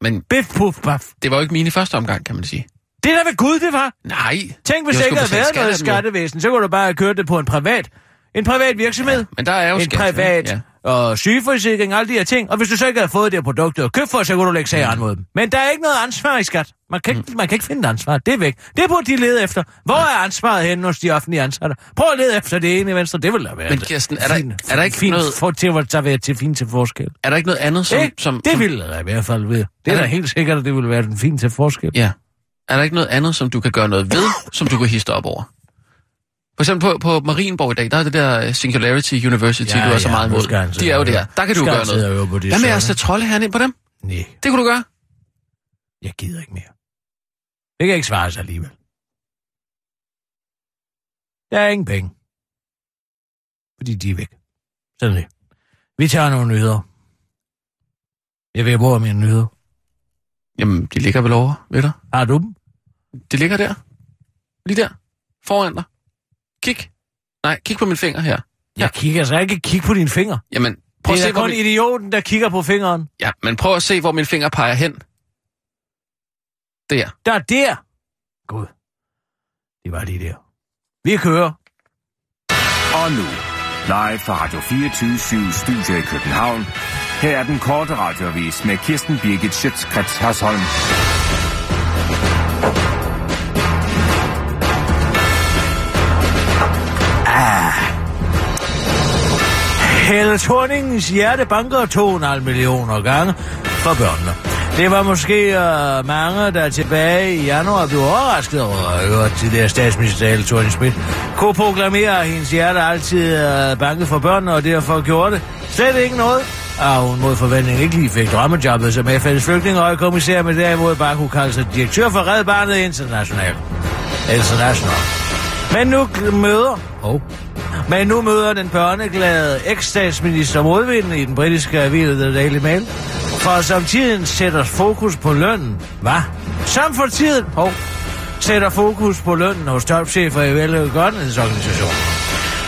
D: Men
F: Bip, puff, vaf.
D: det var jo ikke mine i første omgang, kan man sige.
F: Det er da ved Gud, det var.
D: Nej.
F: Tænk, hvis der ikke havde været
D: skat
F: noget skattevæsen, så kunne du bare have kørt det på en privat. En privat virksomhed.
D: Men der er jo
F: en
D: skat.
F: privat
D: Ja.
F: og sygeforsikring, alle de her ting. Og hvis du så ikke havde fået det her produkt og købt for, så kunne du lægge sager an mod dem. Men der er ikke noget ansvar i skat. Man kan, ikke, man kan ikke finde et ansvar. Det er væk. Det burde de lede efter. Hvor er ansvaret henne hos de offentlige ansatte? Prøv at lede efter det ene i venstre. Det vil da være
D: Men. Kirsten, er der,
F: Fint-
D: er der ikke
F: fint
D: noget,
F: For, til, at være til fint til forskel.
D: er der ikke noget andet, som...
F: Som,
D: som,
F: det
D: som,
F: ville der i hvert fald være. Det er,
D: Er
F: da
D: der-
F: helt sikkert, at det ville være den fint til forskel.
D: Ja. Er der ikke noget andet, som du kan gøre noget ved, som du kan histe op over? For eksempel på, på Marienborg i dag, der er det der Singularity University, ja, du er så meget imod. De er jo der. Der kan du gøre noget. Hvad med at sætte trolde herinde ind på dem?
F: Nej,
D: Det kunne du gøre.
F: jeg gider ikke mere. Det kan ikke svare sig alligevel. Der er ingen penge. Fordi de er væk. Sådan det. Vi tager nogle nyheder. Jeg vil bruge mine nyheder.
D: Jamen, de ligger vel over, ved du?
F: Har du dem?
D: Det ligger der. Lige der. Foran dig. Kig. Nej, kig på min finger her.
F: Jeg kigger så ikke kig på dine fingre.
D: Jamen, prøv at
F: det
D: se,
F: er
D: hvor
F: kun
D: min...
F: idioten, der kigger på fingeren.
D: Ja, men prøv at se, hvor min finger peger hen. Der.
F: Der er der. Gud. Det var lige der. Vi kører.
B: Og nu, live fra Radio 24 Studio i København. Her er den korte radiovis med Kirsten Birgit Schøtzgrads Hasholm.
F: Helle Thorningens hjerte banker 2,5 millioner gange for børnene. Det var måske uh, mange, der tilbage i januar blev overrasket over at til der statsminister Helle thorning Schmidt kunne proklamere, at hendes hjerte altid øh, uh, banket for børnene, og derfor gjorde det slet ikke noget. Og hun mod forventning ikke lige fik drømmejobbet som FN's flygtningehøjkommissær, men derimod bare kunne kalde sig direktør for Red Barnet International. International. Men nu møder... Oh. Men nu møder den børneglade eks-statsminister modvinden i den britiske avis The Daily Mail. For som tiden sætter fokus på lønnen. Hvad? Som for tiden... hov, sætter fokus på lønnen hos topchefer i velgørenhedsorganisationen.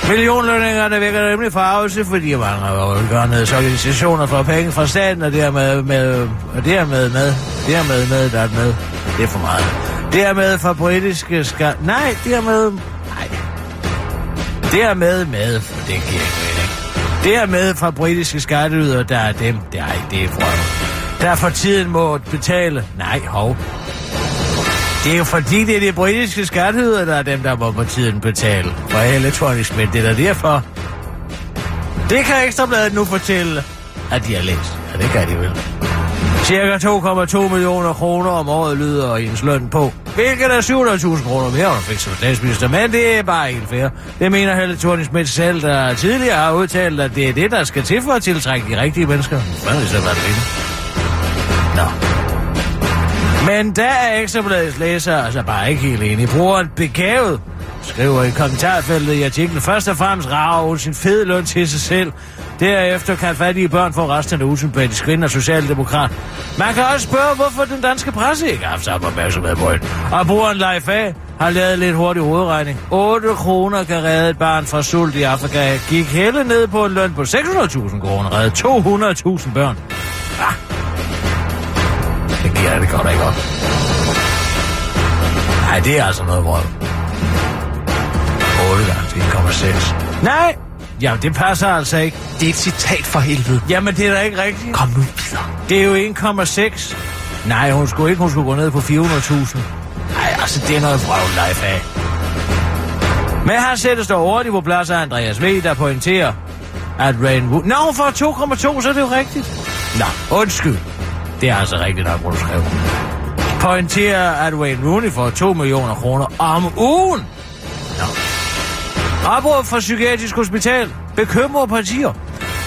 F: Millionlønningerne vækker nemlig farvelse, fordi mange af velgørenhedsorganisationer får penge fra staten, og dermed med, og dermed med, dermed med, der er med. Det er for meget. Dermed for britiske skal... Nej, dermed... Dermed med, for det giver ikke mening. Dermed fra britiske skatteydere, der er dem. Det er ikke det, er frø. Der for tiden må betale. Nej, hov. Det er jo fordi, det er de britiske skatteydere, der er dem, der må på tiden betale for elektronisk, men det er der derfor. Det kan Ekstrabladet nu fortælle, at de har læst. Ja, det kan de vel. Cirka 2,2 millioner kroner om året lyder ens løn på. Hvilket er 700.000 kroner mere, hun fik som statsminister. Men det er bare helt fair. Det mener Helle thorning Schmidt selv, der tidligere har udtalt, at det er det, der skal til for at tiltrække de rigtige mennesker. Hvad er det så, hvad det Nå. Men der er Ekstrabladets læser altså bare ikke helt enige. Brugeren begavet skriver i kommentarfeltet i artiklen først og fremmest rave sin fede løn til sig selv. Derefter kan fattige børn få resten af usympatisk kvinde og socialdemokrat. Man kan også spørge, hvorfor den danske presse ikke har haft samme opmærksomhed på det. Og brugeren Leif A. har lavet lidt hurtig hovedregning. 8 kroner kan redde et barn fra sult i Afrika. Gik hele ned på en løn på 600.000 kroner. Redde 200.000 børn. Ah, det giver det godt ikke op. Nej, det er altså noget vrøv. 8 gange 1,6. Nej! Ja, det passer altså ikke.
D: Det er et citat for helvede.
F: Jamen, det er da ikke rigtigt.
D: Kom nu videre.
F: Det er jo 1,6. Nej, hun skulle ikke. Hun skulle gå ned på 400.000. Nej, altså, det er noget vrøv, life af. Men her sættes der hurtigt på plads af Andreas V., der pointerer, at Rainwood... Nå, hun får 2,2, så er det jo rigtigt. Nå, undskyld. Det er altså rigtigt nok, hvor du skrev. Pointerer, at Wayne Rooney får 2 millioner kroner om ugen. Nå. Opråb fra Psykiatrisk Hospital. Bekymrer partier.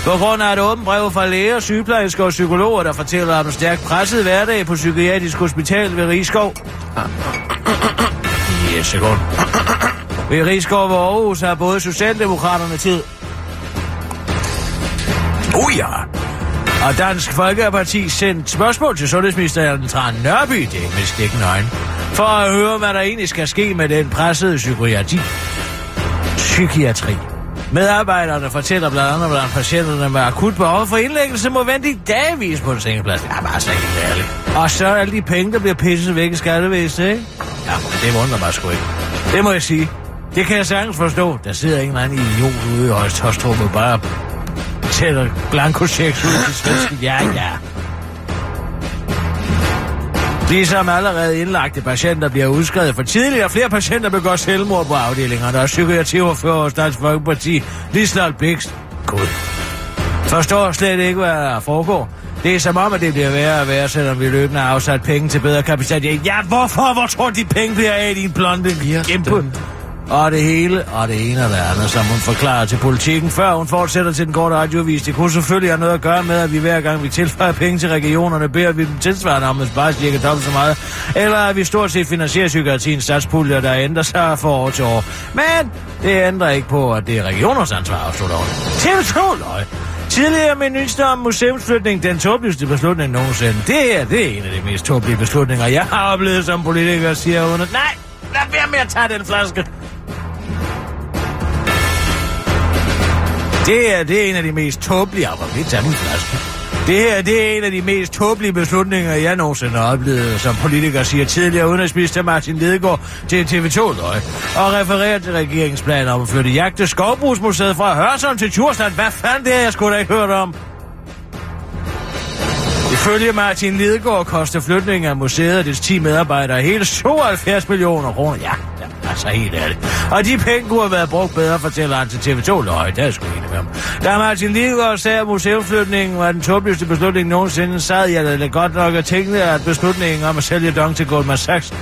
F: På grund af et åbent brev fra læger, sygeplejersker og psykologer, der fortæller om en stærkt presset hverdag på Psykiatrisk Hospital ved Rigskov. I et sekund. Ved Rigskov ved Aarhus har både Socialdemokraterne tid. Oh ja, og Dansk Folkeparti sendt spørgsmål til sundhedsministeren Tran Nørby, det er med stikken øjne, for at høre, hvad der egentlig skal ske med den pressede psykiatri. Psykiatri. Medarbejderne fortæller blandt andet, hvordan patienterne med akut behov for indlæggelse må vente i dagvis på en sengeplads. Det er bare så helt ærligt. Og så er alle de penge, der bliver pisset væk i skattevæsenet, ikke? Ja, men det undrer mig sgu ikke. Det må jeg sige. Det kan jeg sagtens forstå. Der sidder ingen anden idiot ude i Højstostrup og bare sætter blanko ud til svenske. Ja, ja. Ligesom allerede indlagte patienter bliver udskrevet for tidligt, og flere patienter begår selvmord på afdelingerne, og psykiatriordfører hos Dansk Folkeparti, Lislald Bikst. Gud. Forstår slet ikke, hvad der foregår. Det er som om, at det bliver værre og værre, selvom vi løbende har afsat penge til bedre kapacitet. Ja, hvorfor? Hvor tror de penge bliver af, din blonde kæmpe? Og det hele, og det ene og det andet, som hun forklarer til politikken, før hun fortsætter til den korte radiovis. Det kunne selvfølgelig have noget at gøre med, at vi hver gang vi tilføjer penge til regionerne, beder vi dem tilsvarende om at spare cirka dobbelt så meget. Eller at vi stort set finansierer psykiatriens statspuljer, der ændrer sig fra år til år. Men det ændrer ikke på, at det er regioners ansvar, afslutter hun. TV2 løg. Tidligere minister om museumsflytning, den tåbeligste beslutning nogensinde. Det her, det er en af de mest tåbelige beslutninger, jeg har oplevet som politiker, siger hun. Nej, lad være med at tage den flaske. Det er, det er en af de mest tåbelige... Ja, hvor tage min flaske. Det her, det er en af de mest tåbelige beslutninger, jeg nogensinde har oplevet, som politiker siger tidligere udenrigsminister Martin Lidegaard til TV2-løg, og refererer til regeringsplaner om at flytte jagte Skovbrugsmuseet fra Hørsholm til Tjursland. Hvad fanden det er, jeg skulle da ikke hørt om? Ifølge Martin Lidegaard koster flytningen af museet og dets 10 medarbejdere hele 72 millioner kroner. Ja, ja, Altså helt ærligt. Og de penge kunne have været brugt bedre, fortæller han til TV2 Løg. Det er sgu enig med ham. Da Martin Lidegaard sagde, at museumflytningen var den tåbeligste beslutning nogensinde, sad jeg da godt nok og tænkte, at beslutningen om at sælge Dong til Goldman Sachs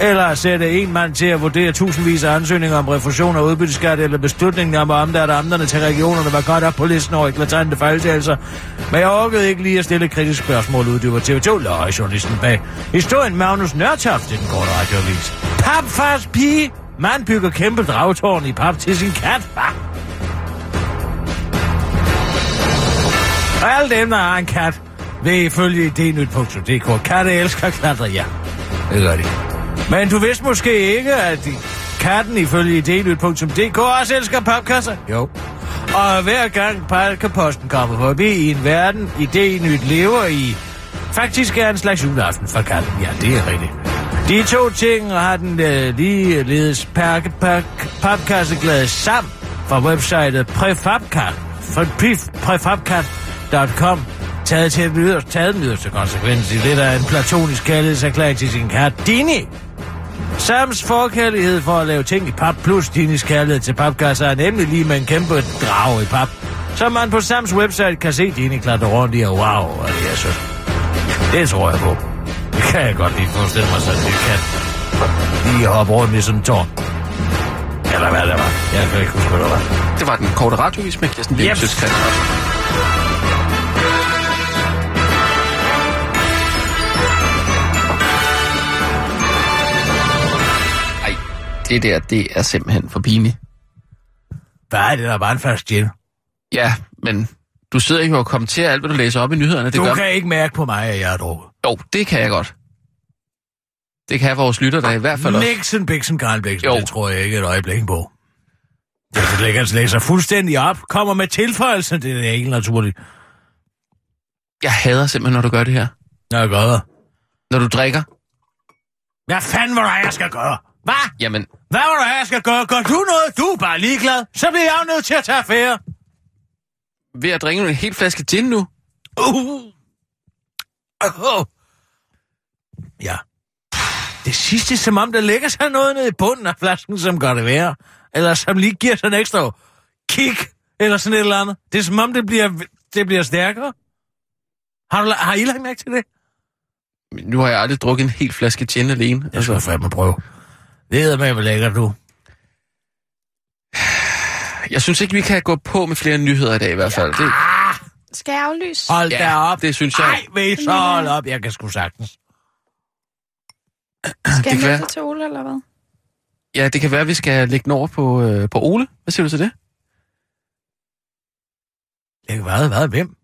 F: eller at sætte en mand til at vurdere tusindvis af ansøgninger om refusion af udbytteskat, eller beslutningen om at omdate amterne til regionerne var godt op på listen over eklatante fejltagelser. Men jeg orkede ikke lige at stille et kritisk spørgsmål, uddyber TV2 løg journalisten bag. Historien Magnus Nørtoft i den korte radioavis. Papfars pige! Man bygger kæmpe dragtårn i pap til sin kat. Hva? Og alle dem, der har en kat, vil ifølge idnyt.dk. Katte elsker at klatre, ja. Det gør de. Men du vidste måske ikke, at katten ifølge idnyt.dk også elsker papkasser? Jo. Og hver gang pakkeposten kommer forbi i en verden, idényt lever i, faktisk er en slags juleaften for katten. Ja, det er rigtigt. De to ting har den øh, ligeledes pakke, pakke, sammen fra websitet prefabkat, fra pref- prefabkat.com taget til den yderste, taget den yderste konsekvens i det, der er en platonisk kærlighedserklæring til sin kat Dini. Sams forkærlighed for at lave ting i pap plus Dinis kærlighed til papkasser er nemlig lige med en kæmpe drag i pap, som man på Sams website kan se Dini klatre rundt i, og wow, er det er så. Det tror jeg på. Det kan jeg godt lige forestille mig, så det kan lige hoppe rundt i sådan en tårn. Eller hvad det var. Jeg kan ikke huske, hvad det var.
D: Det var den korte radiovis med Kirsten Birgit
F: Yep.
D: Det der, det er simpelthen for pinligt.
F: Hvad er det, der var en fast gin?
D: Ja, men du sidder jo og kommenterer alt, hvad du læser op i nyhederne. Det
F: Du
D: gør...
F: kan ikke mærke på mig, at jeg har drukket.
D: Jo, det kan jeg godt. Det kan vores lytter der i hvert fald også.
F: Nixon, Bixen, Karl Bixen, det tror jeg ikke et øjeblik på. Det lægger altså læser fuldstændig op, kommer med tilføjelser, det er helt naturligt.
D: Jeg hader simpelthen, når du gør det her.
F: Nå, jeg gør det.
D: Når du drikker,
F: Hvad fanden var det, jeg skal gøre? Hvad?
D: jamen,
F: Hvad var det, jeg skal gøre? Gør du noget? Du er bare ligeglad. Så bliver jeg nødt til at tage affære.
D: ved at drikke en hel flaske gin nu,
F: Uh. Uh. Ja. Det sidste, som om der ligger sig noget nede i bunden af flasken, som gør det værre. Eller som lige giver sådan en ekstra kick, eller sådan et eller andet. Det er som om, det bliver, det bliver stærkere. Har, du, har I lagt mærke til det?
D: nu har jeg aldrig drukket en hel flaske gin alene.
F: Jeg skal fandme prøve. Det er med, hvor lækker du.
D: Jeg synes ikke, vi kan gå på med flere nyheder i dag i hvert fald. Det,
E: Skal jeg aflyse?
F: Hold
D: Ja,
F: da op.
D: det synes jeg.
F: Ej, vil I så holde op? Jeg kan sgu sagtens.
E: Skal
D: det
E: jeg
D: kan
E: melde det til Ole, eller hvad?
D: ja, det kan være, at vi skal lægge den over på, øh, på Ole. Hvad siger du til det?
F: Jeg hvad, hvad, hvem?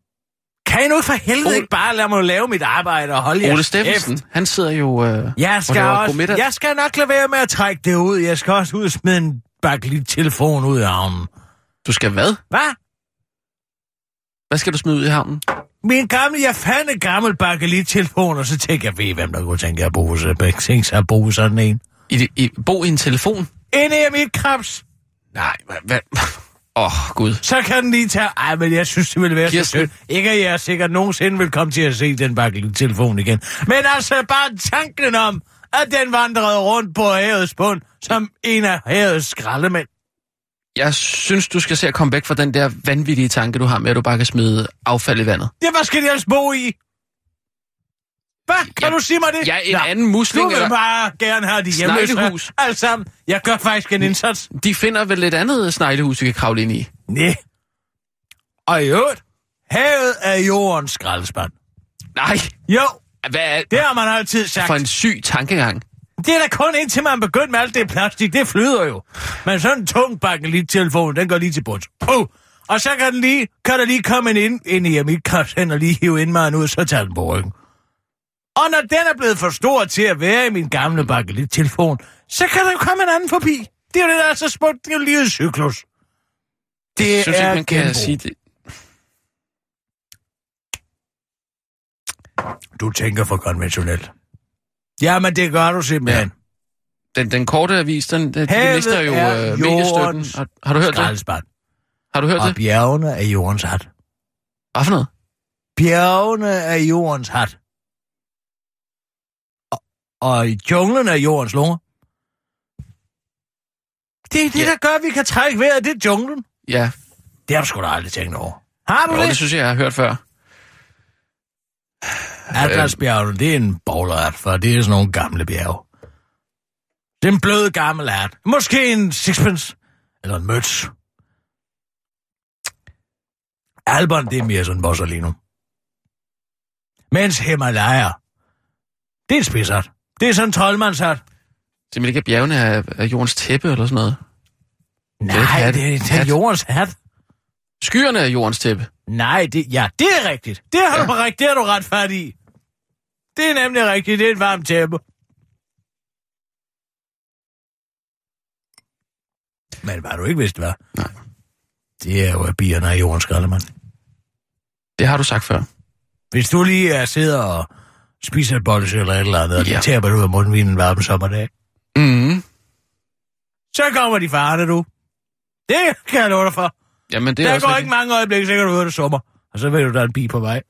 F: Kan I nu for helvede
D: Ole-
F: ikke bare lade mig lave mit arbejde og holde
D: Ole Steffensen, han sidder jo... Øh,
F: Jeg skal,
D: laver
F: også,
D: godmiddag.
F: jeg skal nok lade være med at trække det ud. Jeg skal også ud og smide en bakke telefon ud af armen.
D: du skal hvad?
F: Hvad?
D: Hvad skal du smide ud i havnen?
F: Min gamle, jeg fandt en gammel bakke telefon, og så tænkte jeg, ved hvem der kunne tænke at bruge, så, tænke sig at bruge sådan en.
D: I, i, bo i en telefon?
F: Inde i mit krebs.
D: Nej, hvad? hvad? Åh, oh, Gud.
F: Så kan den lige tage... Ej, men jeg synes, det ville være
D: Kirsten.
F: så sødt. Ikke at jeg sikkert nogensinde vil komme til at se den bakke telefon igen. Men altså bare tanken om, at den vandrede rundt på havets bund, som en af havets skraldemænd.
D: Jeg synes, du skal se at komme væk fra den der vanvittige tanke, du har med, at du bare kan smide affald i vandet.
F: Ja, hvad skal de ellers bo i? Hvad? Kan
D: Ja,
F: du sige mig det?
D: Ja, en
F: Nå,
D: anden musling
F: Du vil
D: eller...
F: bare gerne have de hjemløse. Alt sammen. Jeg gør faktisk en indsats.
D: De finder vel et andet sneglehus, de kan kravle ind i.
F: Nej. Og i øvrigt, havet er jordens skraldespand.
D: Nej,
F: Jo,
D: hvad er
F: det har man altid sagt.
D: for en syg tankegang?
F: Det er da kun indtil man begynder med alt det plastik. Det flyder jo. Men sådan en tung bakke lige telefon, den går lige til bunds. Puh. Og så kan, den lige, kan der lige komme en ind, ind i mit hen og lige hive indmaden ud, så tager den på ryggen. Og når den er blevet for stor til at være i min gamle bakke telefon, så kan der jo komme en anden forbi. Det er jo det, der er så smukt. Det er jo livets cyklus. Det
D: Jeg synes
F: er
D: man kan
F: genbrug.
D: sige det.
F: Du tænker for konventionelt. Jamen, det gør du simpelthen.
D: Den, den korte avis, den, den de mister jo øh, mediestøtten. Har, har du hørt det?
F: Skraldespand.
D: Har du hørt
F: Og
D: det?
F: bjergene er jordens hat.
D: Hvad for noget?
F: Bjergene er jordens hat. Og, i junglen er jordens lunger. Det er det,
D: Ja.
F: der gør, at vi kan trække vejret. Det er junglen.
D: Ja,
F: Det har du sgu da aldrig tænkt over. Har du
D: jo, det
F: det?
D: synes jeg, jeg har hørt før.
F: Atlasbjergene, det er en bowlert, for det er sådan nogle gamle bjerge. Det er en blød gammel art. Måske en sixpence. Eller en møds. Alperne, det er mere sådan Bossalino. Mens Himalaya, det er en spidsart. Det er sådan en troldmandsart.
D: Simpelthen ikke, at bjergene er, er jordens tæppe eller sådan noget.
F: Nej, det er, det er jordens hat.
D: Skyerne er jordens tæppe.
F: Nej, det, ja, det er rigtigt. Det har, ja. du, ret- det har du ret fat i. Det er nemlig rigtigt. Det er et varmt tæppe. Men hvad du ikke vidste, hvad?
D: Nej.
F: Det er jo, at bierne er jordens skraldemand.
D: Det har du sagt før.
F: Hvis du lige er sidder og spiser et bolles eller et eller andet, og
D: Ja.
F: taber du ud af munden en varm sommerdag,
D: Mm.
F: så kommer de farne, du. Det kan jeg love dig for.
D: Jamen, det er
F: der går ikke mange øjeblikke, så kan du høre det sommer. Og så ved du, der er en bi på vej.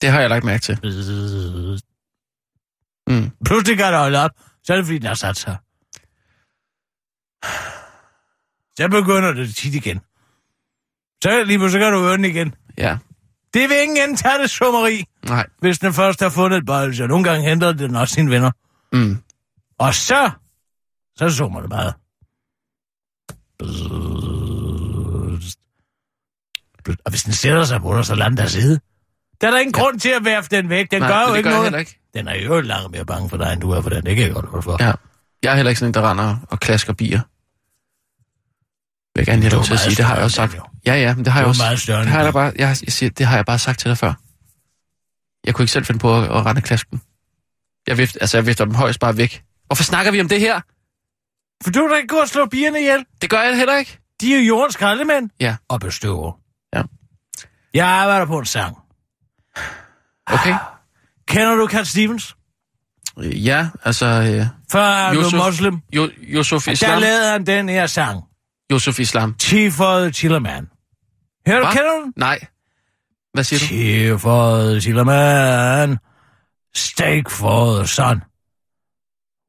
D: Det har jeg lagt mærke til. Mm.
F: Pludselig kan det holde op, så er det fordi, den har sat sig. Så begynder det tit igen. Så lige pludselig kan du høre den igen.
D: Ja.
F: Det vil ingen ende tage det summeri,
D: Nej.
F: hvis den først har fundet et. Og nogle gange henter den også sine venner.
D: Mm.
F: Og så, så summer det bare. Og hvis den sætter sig på dig, så lader den der side. Der er der ingen ja. grund til at værfe den væk. Den
D: Nej,
F: gør jo ikke
D: gør
F: noget.
D: ikke.
F: Den er jo langt mere bange for dig, end du er for den. Det kan jeg godt for.
D: Ja. Jeg er heller ikke sådan en, der render og klasker bier. Vil jeg gerne
F: Du
D: lov
F: er
D: til at sige. Det har jeg også sagt. Ja, ja, men det har
F: Du
D: jeg
F: er
D: også.
F: meget større
D: det har jeg, da bare, jeg, jeg siger, det har jeg bare sagt til dig før. Jeg kunne ikke selv finde på at, at rende klasken. Jeg vifter, altså, jeg vifter dem højst bare væk. Hvorfor snakker vi om det her?
F: For du kan ikke gå og slå bierne ihjel.
D: Det gør jeg heller ikke.
F: De er jo jordens skraldemænd.
D: Ja.
F: Og bestøver.
D: Ja.
F: Jeg arbejder på en sang.
D: Okay.
F: Kender du Cat Stevens?
D: Ja, altså... Øh,
F: Før han blev
D: Yusuf
F: muslim.
D: jo, Yusuf
F: Der
D: Islam.
F: lavede han den her sang.
D: Yusuf Islam.
F: Chief of the Chillerman. Hører du, kender du?
D: Nej. Hvad siger du?
F: The Chillerman. Steak for the sun.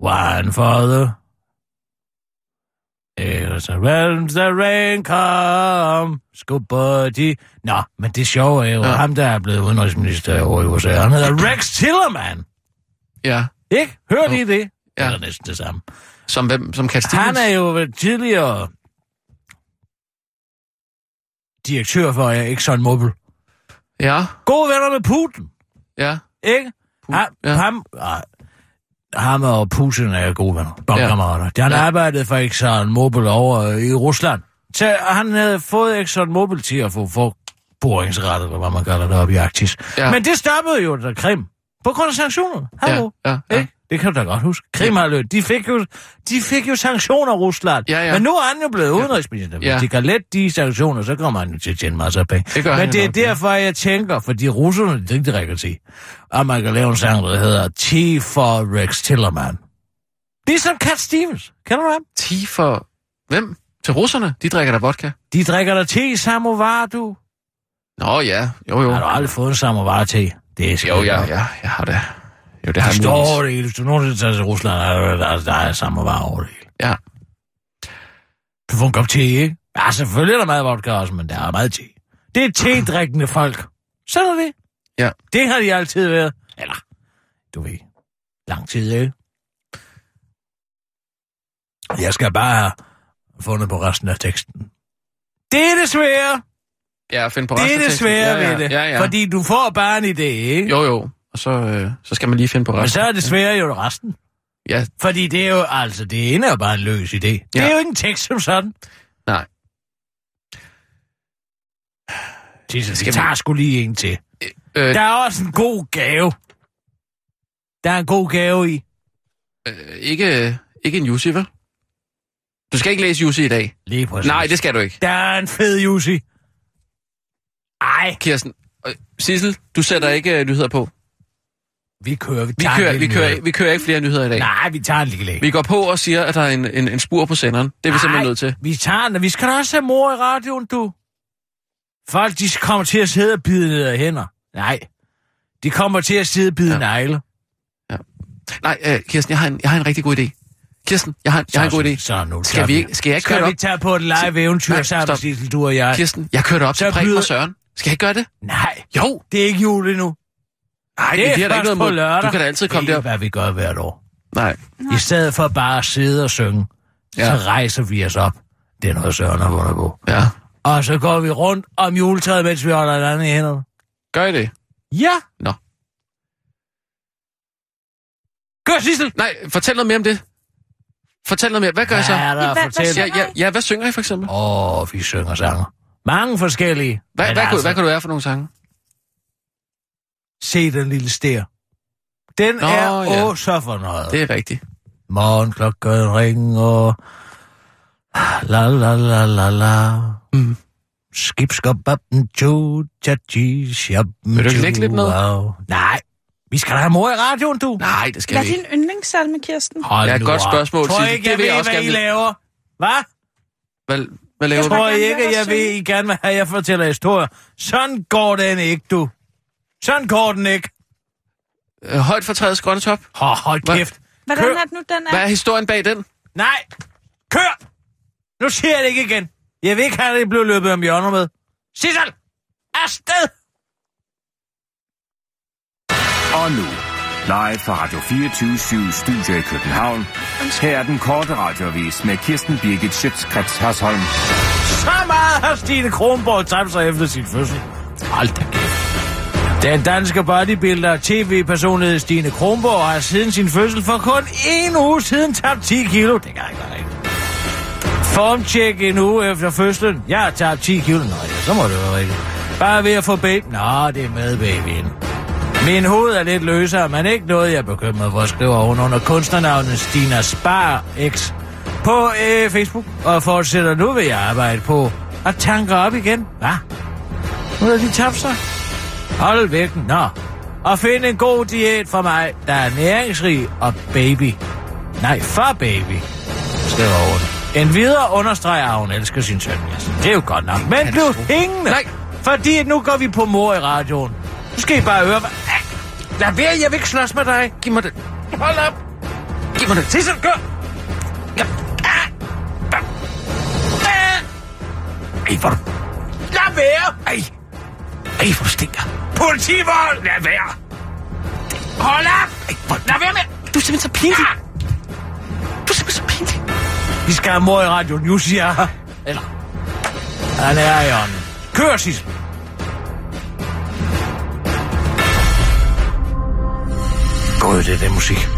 F: Wine for the... A when the rain come, skubberti. Nå, men det sjove er jo,
D: Ja.
F: ja. ham der er blevet udenrigsminister over i USA, han hedder Rex Tillerman.
D: Ja.
F: Ikke? Hør
D: Jo.
F: lige det?
D: Ja.
F: Ja. Det er næsten det samme.
D: Som hvem? Som Cat Stevens?
F: Han er jo tidligere direktør for uh, Exxon Mobil.
D: Ja,
F: Gode venner med Putin,
D: ja.
F: ikke?
D: Pu-
F: Ham,
D: ja.
F: ham, ah, ham og Putin er gode venner, bondkammerater. Ja. Han
D: Ja.
F: arbejdede for Exxon Mobil over øh, i Rusland. Så han havde fået Exxon Mobil til at få, få boringsrettet, hvad man kalder det, op i Arktis.
D: Ja.
F: Men det stoppede jo da Krim. På grund af sanktionerne. Hallo.
D: Ja, ja, ja.
F: Ikke? Det kan du da godt huske. Krimhalvøen, de fik jo, de fik jo sanktioner Rusland.
D: Ja, ja.
F: Men nu er han jo blevet udenrigsminister. Hvis
D: Ja.
F: de kan lette de sanktioner, så kommer han jo til at tjene masser af penge.
D: Det
F: Men det er
D: nok,
F: derfor, jeg tænker, fordi russerne, det er ikke det rigtigt at sige, at man kan lave en sang, der hedder T for Rex Tillerman. Ligesom Cat Stevens. Kender du ham?
D: 10 for... Hvem? Til russerne? De drikker der vodka.
F: De drikker der te samovar, du.
D: Nå ja, jo jo.
F: Har du aldrig fået en samovar te? Det er
D: Jo, ja, ja, jeg har det. Jo, det
F: Der
D: har jeg
F: står over det hele. Hvis du nogensinde tager til Rusland, er der, der, der er samovar over det hele.
D: Ja.
F: Du får en kop te, ikke? Ja, selvfølgelig er der meget vodka også, men der er meget te. Det er te-drikkende folk. Sådan er det.
D: Ja.
F: Det har de altid været. Eller, du ved, lang tid, ikke? Jeg skal bare have fundet på resten af teksten. Det er det svære.
D: Ja, find på
F: Det
D: resten
F: er
D: af
F: det
D: teksten.
F: svære
D: ja, ja,
F: ved det.
D: Ja, ja.
F: Fordi du får bare en idé, ikke?
D: Jo, jo. Og så, øh, så skal man lige finde på
F: Men
D: resten.
F: så er det svære jo resten.
D: Ja,
F: Fordi det er jo, altså, det ene er bare en løs idé. Det
D: Ja.
F: er jo ikke en tekst som sådan.
D: nej.
F: Jesus,
D: Skal
F: vi tager sgu lige en til.
D: Øh,
F: Der er også en god gave. Der er en god gave i.
D: øh, ikke, ikke en Jussi, vel? Du skal ikke læse Jussi i dag.
F: Lige præcis.
D: Nej, det skal du ikke.
F: Der er en fed Jussi. Ej,
D: Kirsten, øh, Sissel, du sætter ikke øh, nyheder på.
F: Vi kører. Vi,
D: Vi kører, vi, kører, vi kører ikke flere nyheder i dag.
F: Nej, vi tager en lille læg.
D: Vi går på og siger, at der er en, en, en spur på senderen. Det er vi simpelthen nødt til.
F: vi tager den. Vi skal da også have mor i radioen, du. Folk, de kommer til at sidde og bide ned af hænder. Nej. De kommer til at sidde og bide
D: Ja.
F: ja. negle.
D: Nej, øh, Kirsten, jeg har, en, jeg har en rigtig god idé. Kirsten, jeg har, jeg har en god idé.
F: Så nu
D: Skal vi ikke- skal jeg ikke
F: skal
D: køre
F: vi
D: op?
F: tage på et live eventyr
D: Nej,
F: sammen. Sissel, du og jeg?
D: Kirsten, jeg kører op
F: Så
D: til Preben og Søren. Skal jeg ikke gøre det?
F: Nej,
D: Jo.
F: det er ikke jul endnu.
D: Nej,
F: Det er,
D: det er der
F: først
D: ikke noget
F: på
D: mod.
F: lørdag.
D: Du kan da altid komme
F: det er,
D: derop.
F: hvad vi gør hvert år.
D: Nej.
F: I stedet for bare at sidde og synge,
D: Ja.
F: så rejser vi os op. Det er noget, Søren har vundet på.
D: Ja.
F: Og så går vi rundt om juletræet, mens vi holder et andet i hænderne.
D: Gør I det?
F: Ja.
D: Nå.
F: Gør, Sissel!
D: Nej, fortæl noget mere om det. Fortæl noget mere. Hvad gør I så?
F: Hvad er der
E: hvad- hvad
D: Ja, ja, ja, hvad synger I for eksempel?
F: Åh, oh, vi synger sanger. Mange forskellige.
D: Hvad, hvad, kunne,
F: altså,
D: hvad kunne du være for nogle sange?
F: Se den lille stær. Den
D: Nå,
F: er
D: ja.
F: åh så fornøjet.
D: Det er rigtigt.
F: Morgenklokken ringer. La la la la la.
D: Mm.
F: Skibskababben to, chachi, shabben
D: Vil du ikke lægge lidt noget?
F: Wow. Nej, vi skal da have mor i radioen, du.
D: Nej, det skal
E: Hvad
D: vi
E: er
D: ikke.
E: din yndlingssalme, Kirsten?
F: Hold
D: Ja,
F: nu
D: godt spørgsmål,
F: Tror I ikke,
D: Det
F: jeg ved,
D: også
F: hvad I laver? Hvad?
D: Hvad, hvad laver
E: Jeg
D: du?
F: Tror I ikke, jeg ved, I gerne vil have, at jeg fortæller historier? Sådan går den ikke, du. Sådan går den ikke.
D: Øh, Højt for træets grønne top.
F: Hå, hold
D: Hvad?
F: kæft.
E: Hvordan
F: Kør.
E: er det nu, den er?
D: Hvad er historien bag den?
F: Nej, kør! Nu siger jeg det ikke igen. Jeg vil ikke have, at det blev løbet om hjørner med. Sissel! Afsted!
B: Og nu, live fra Radio 24 Studio i København. Her er den korte radiovis med Kirsten Birgit Schøtzgrads Hasholm.
F: Så meget har Stine Kronborg tabt sig efter sin fødsel. Hold da kæft. Den danske bodybuilder og tv-personlighed Stine Kronborg har siden sin fødsel for kun en uge siden tabt 10 kilo. Det kan ikke være rigtigt. Formtjek en uge efter fødslen. Jeg har tabt 10 kilo. Nå ja, så må det være rigtigt. Bare ved at få baby. Nå, det er med babyen. Min hoved er lidt løsere, men ikke noget, jeg er bekymret for, skriver hun under kunstnernavnet Stina Spar X på øh, Facebook. Og fortsætter nu vil jeg arbejde på at tanke op igen. Hvad? Nu er de tabt sig. Hold væk. Nå. Og find en god diæt for mig, der er næringsrig og baby. Nej, for baby, skriver hun. En videre understreger, at hun elsker sin søn. Altså, det er jo godt nok. Men bliv hængende.
D: Nej.
F: Fordi nu går vi på mor i radioen. Nu skal I bare høre, hvad... Lad være, jeg vil ikke slås med dig.
D: Giv mig det.
F: Hold op.
D: Giv mig det.
F: Sissel, kør. Ja. Ah. Ah. Ej, hvor... Lad være. Ej. Ej, hvor stinker. Politivold, lad være. Hold op. Ej, hvor... Lad være med.
D: Du er simpelthen så pinlig.
F: Ah.
D: Du er simpelthen så pinlig.
F: Vi skal have mor i radioen, nu siger jeg. Eller... Han er i ånden. Kør, Sissel. Gud, det er den musik.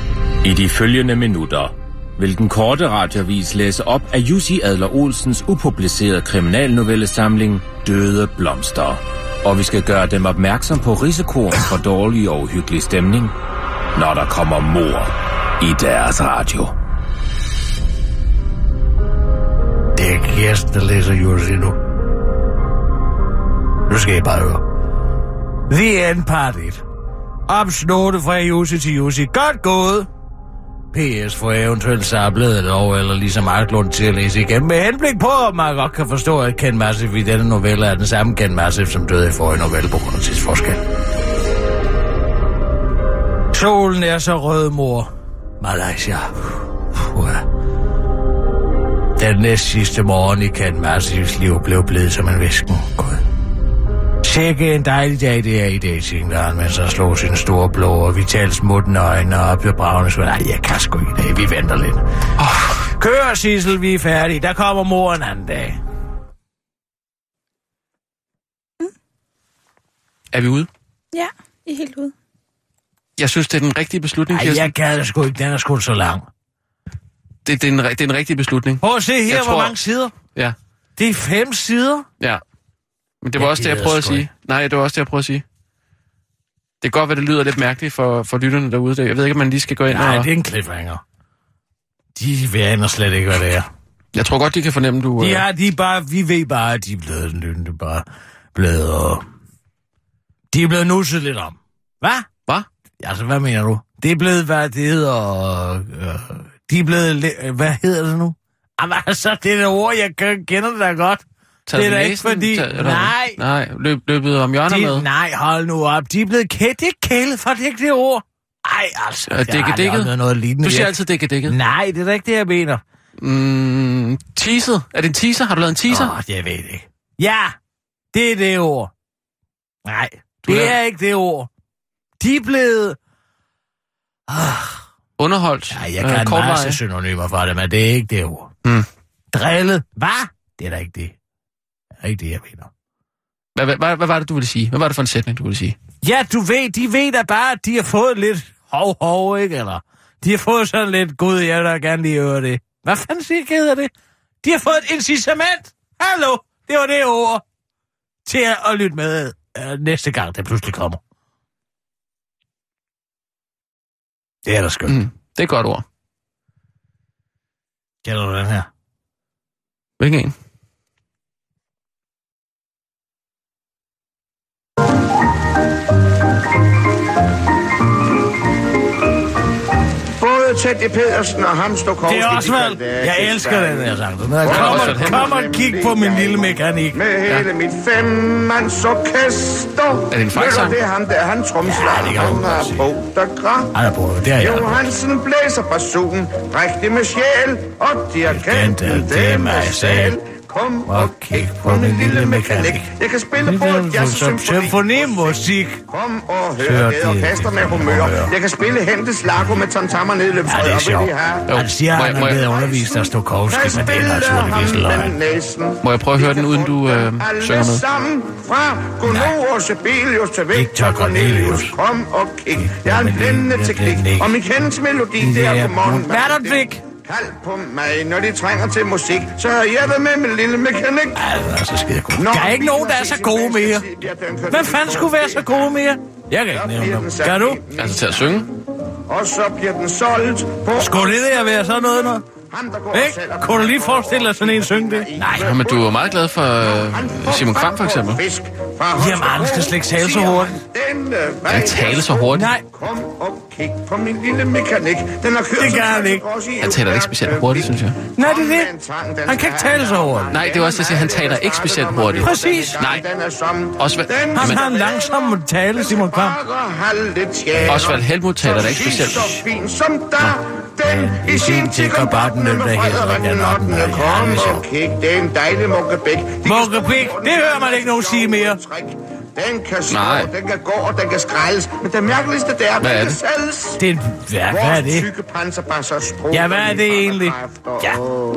B: I de følgende minutter vil den korte radiovis læse op af Jussi Adler Olsens upublicerede kriminalnovellesamling Døde Blomster. Og vi skal gøre dem opmærksom på risikoen for dårlig og uhyggelig stemning, når der kommer mor i deres radio.
F: Det er Kirsten, der læser Jussi nu. Nu skal I bare høre. The End Part 1. Fra Jussi til Jussi. Godt gået. PS for eventuelt sablet lov, eller ligesom Arklund til at læse igen, med henblik på, at man godt kan forstå, at Ken Massive i denne novelle er den samme Ken Massive, som døde i forrige novelle på grund af tidsforskel. Solen er så rød, mor. Malaysia. Puh. Den næst sidste morgen i Ken Massifs liv blev blevet som en visken. Gud. Sikke en dejlig dag det er i dag, tænkte han, mens han slog sine store blå og vitalt smuttende øjne op i bravne skud. Nej, jeg kan sgu ikke i dag, vi venter lidt. Oh, kør, Sissel, vi er færdige. Der kommer mor en anden dag.
D: Er vi ude?
E: Ja, I er helt ude.
D: Jeg synes, det er den rigtige beslutning,
F: Nej,
D: Kirsten.
F: jeg kan det sgu ikke, den er sgu så lang.
D: Det, det, er en, det er en rigtig beslutning.
F: Prøv at se her,
D: Jeg
F: hvor
D: tror-
F: mange sider.
D: Ja,
F: Det er fem sider.
D: ja. Men det var
F: Jeg
D: også det, jeg prøvede at sige. Nej, det var også det, jeg prøvede at sige. Det kan godt være, det lyder lidt mærkeligt for, for lytterne derude. Jeg ved ikke, om man lige skal gå ind
F: Nej,
D: og...
F: det er en cliffhanger. De ved slet ikke, hvad det er.
D: Jeg tror godt, de kan fornemme, du...
F: De
D: øh,
F: de er bare, vi ved bare, at de er blevet lyttende, bare blevet, og de er blevet nusset lidt om. Hvad?
D: Hvad?
F: Altså, hvad mener du? Det er blevet, hvad det hedder, øh, de er blevet, le- hvad hedder det nu? Jamen altså, det er det ord, jeg kender det da godt.
D: Taget
F: det er da ikke fordi-
D: Taget- eller-
F: Nej.
D: Nej, løb, løbet om hjørner med.
F: De, nej, hold nu op. De er blevet kæ- det er kælet for, det ikke det ord. Ej, altså.
D: Øh,
F: aldrig
D: dækket-dækket?
F: oplevet noget lignende.
D: Du siger altid dække dækket.
F: Nej, det er da ikke det, jeg mener.
D: Mm, teaset. Er det en teaser? Har du lavet en teaser?
F: Åh, oh, jeg ved det ikke. Ja, det er det ord. Nej,
D: Du
F: det
D: laver-
F: er ikke det ord. De er blevet... Ah,
D: Underholdt?
F: ja, jeg kan en
D: kortvarigt?
F: masse synonymer for det, men det er ikke det ord.
D: Mm.
F: Drillet. Hvad? Det er da ikke det. Det er ikke det, jeg mener.
D: Hvad, hvad, hvad, hvad var det, du ville sige? Hvad var det for en sætning, du ville sige?
F: Ja, du ved, de ved da bare, at de har fået lidt hov-hov, ikke? Eller de har fået sådan lidt, gud, jeg vil da gerne lige høre det. Hvad fanden siger hedder det? De har fået et incitament. Hallo, det var det ord. Til at, lytte med øh, næste gang, det pludselig kommer. Det er da skønt. Mm,
D: det er et godt ord.
F: Kender du den her?
D: Hvilken en?
I: Teddy Pedersen og ham Stokowski...
F: Det er også vel. Jeg elsker den her sang. Den her. Kom, og, kom og kig på min lille mekanik.
I: Med hele mit femmands orkester.
D: Er det en fejlsang?
I: Det er ham der, han tromslag.
F: Ja, det kan
I: han
F: godt sige.
I: på, der græd.
F: Han er på, det er jeg.
I: Johansen blæser basun, prægtig med sjæl, og dirigenten, det er mig selv. Kom og kig på min lille mekanik. Jeg kan spille på et jazzsymfoni.
F: Symfonimusik.
I: Kom og
F: Hør
I: det
F: det
I: orkester med humør. Jeg kan spille Hentes Lago med tamtammer ned i
F: Ja, det er sjovt. Han siger, at han er blevet undervist af Stokowski, men det er naturligvis løgn.
D: Må jeg prøve at høre den, uden du, øh, synger med?
I: sammen fra Gunnar og Sibelius til
F: Victor Cornelius.
I: Kom og kig. Jeg har en blændende teknik. Og min kendens melodi, det er godmorgen.
F: Hvad er der, Vic?
I: Kald på mig, når de trænger til musik, så har jeg det med min lille mekanik.
F: Ej, så skide god.
I: Nå,
F: Der er ikke nogen, der er så gode mere. Hvem fanden skulle være så gode mere? Jeg kan ikke nævne dem. Kan du?
D: Altså til at synge?
I: Og så bliver den solgt på...
F: Skulle det der være sådan noget, noget?
I: Ham, der går sælger
F: Kunne du lige forestille dig sådan en synge det? Nej.
D: Men du er meget glad for øh, Simon Kvam, for eksempel.
I: Fisk fra
F: Jamen, han skal slet ikke tale så hurtigt.
D: Han taler så hurtigt.
F: Nej.
I: Kom og kig på min lille mekanik. Den har kørt
F: Det gør han ikke.
D: Han taler ikke specielt hurtigt, synes jeg.
F: Nej, det er det. Han kan ikke tale så hurtigt.
D: Nej, det er også det, siger. Han taler ikke specielt hurtigt.
F: Præcis.
D: Nej. Osvald,
F: Han har en langsom tale, Simon Kvam.
D: Osvald Helmut taler da ikke specielt.
I: Så fin som der, den i sin tid kom den der hedder den 8. Kom og kig, det er en dejlig mukkebæk.
F: Mukkebæk, det hører man ikke nogen sige mere.
I: Den kan stå,
D: Nej.
I: den kan gå, og den kan skrælles. Men det mærkeligste, det er, at
D: er
I: den kan
D: det?
I: sælges.
F: Det er en... Ja, hvad er det?
I: tykke panserbasser sprog.
F: Ja, hvad er det egentlig? Ja,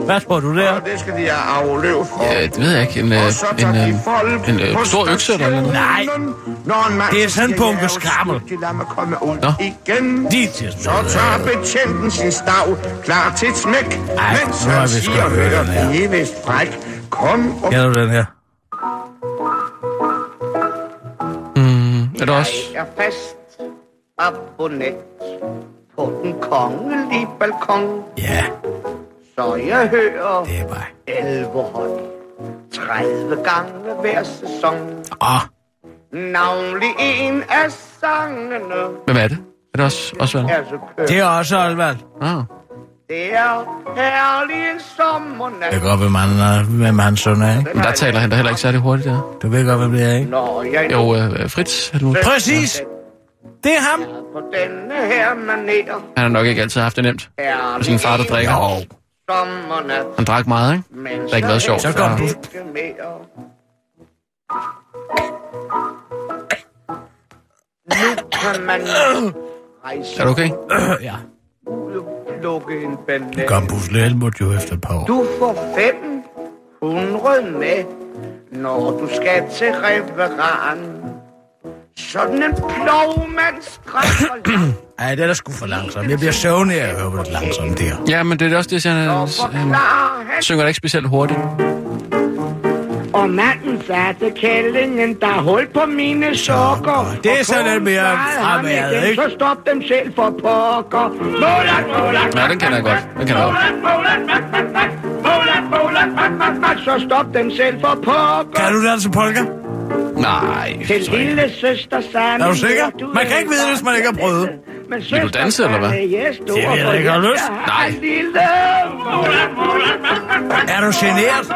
F: hvad tror du der?
I: Og det skal de have afløb for.
D: Ja, det ved jeg ikke. En, øh,
I: Og så
D: en,
I: de
D: øh,
I: folk
D: en øh,
I: på
D: stor økse eller noget.
F: Nej.
I: Når en mand
F: Det er sådan en bunke
I: "Jeg er
F: skrammel."
I: uskyldig, Lad mig komme ud
D: Nå.
I: igen.
F: De til
I: Så tager betjenten sin stav klar til et smæk.
F: Ej,
I: mens
F: nu har
I: han siger,
F: hørt
I: hør,
F: den her.
I: I er vist fræk. Kom og
F: Kender du den her?
D: Er det også?
I: Jeg er fast abonnet på den kongelige balkon,
F: Ja,
I: så jeg hører
F: det er bare...
I: elverhøj 30 gange hver sæson.
F: Åh,
I: Navnlig en af sangene
D: Hvem er det? Er det også Osvald?
I: er
F: det er også Olvald.
D: Ah.
I: Det er herlig en sommernat.
F: Jeg kan godt, hvem han, er, hvem søn er, ikke?
D: Men der taler han da heller ikke særlig hurtigt, der.
F: Du ved godt, hvem det er, ikke?
I: Jeg
D: Jo, øh, Fritz Helmut.
F: Præcis! Det er ham!
I: på denne her manér
D: Han har nok ikke altid haft det nemt.
I: er
D: Og sin far, der drikker.
F: Jo.
D: Han drak meget, ikke?
I: Men
D: Det har ikke været sjovt.
F: Så kom du.
I: Nu kan man rejse
D: Er du okay?
F: ja.
I: Plukke en banan.
F: Kom Pusle Helmut jo efter et par år.
I: Du får 500 med, når du skal til referan. Sådan en plovmand skrækker langt.
F: Ej, det er da sgu for langsomt. Jeg bliver søvnig af at høre på det langsomt der.
D: Ja, men det er også det, jeg siger.
I: Og
D: Han, han. synger da ikke specielt hurtigt.
I: Og manden satte kællingen, der er hul på mine sokker.
F: Det er så
I: Og
F: lidt mere fremad,
I: igen,
F: ikke?
I: Så stop dem selv for pokker. Målat, målat,
D: Ja, den kender jeg godt. Den kender jeg godt.
I: mak, mak. Så stop dem selv for pokker.
F: Kan du danse polka?
D: Nej.
I: Til lille søster Sanne.
F: Er du sikker? Man kan ikke vide hvis man ikke har prøvet.
I: Men
D: Vil du danse, eller hvad?
F: Det ved jeg ikke, har lyst?
D: Nej.
F: Er du generet?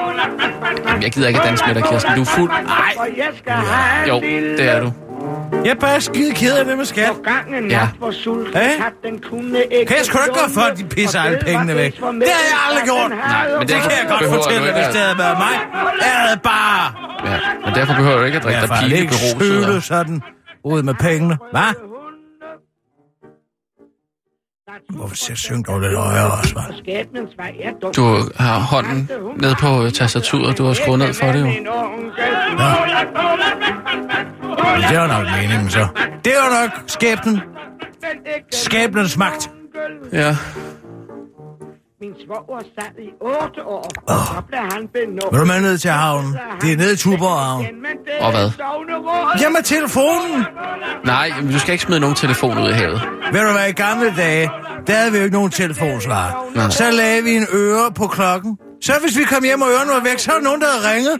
D: Jamen, jeg gider ikke danse med dig, Kirsten. Du er fuld.
F: Nej.
I: Jeg have
D: Jo, det er du.
F: Jeg er bare skide ked af det med skat.
J: På gangen
D: Ja.
F: Ja.
J: ikke
F: Kan jeg sgu da ikke gøre for, at de pisser alle pengene væk? Det har jeg aldrig gjort.
D: Nej, men
F: Det kan jeg godt fortælle, hvis det havde været mig. Jeg havde bare...
D: Ja, men derfor behøver du ikke at drikke
F: Jeg
D: dig
F: ikke
D: beruset.
F: sølet
D: og-
F: sådan ud med pengene. Hvad? Hvorfor ser syngt over lidt højere
J: er dum.
D: Du har hånden ned på øh, tastaturet, du har skruet ned for det jo.
F: Men det var nok meningen, så. Det var nok skæbnen. Skæbnens magt.
D: Ja,
J: Min svoger sad i otte år, og så blev han benådet.
F: Vil du med ned til havnen? Det er nede i Tuborg Havn.
D: Og hvad?
F: Jamen, telefonen!
D: nej, men du skal ikke smide nogen telefon ud i havet.
F: Ved du hvad, i gamle dage, der havde vi jo ikke nogen telefonsvar.
D: Nej.
F: Så lagde vi en øre på klokken. Så hvis vi kom hjem og ørerne var væk, så var der nogen, der havde ringet.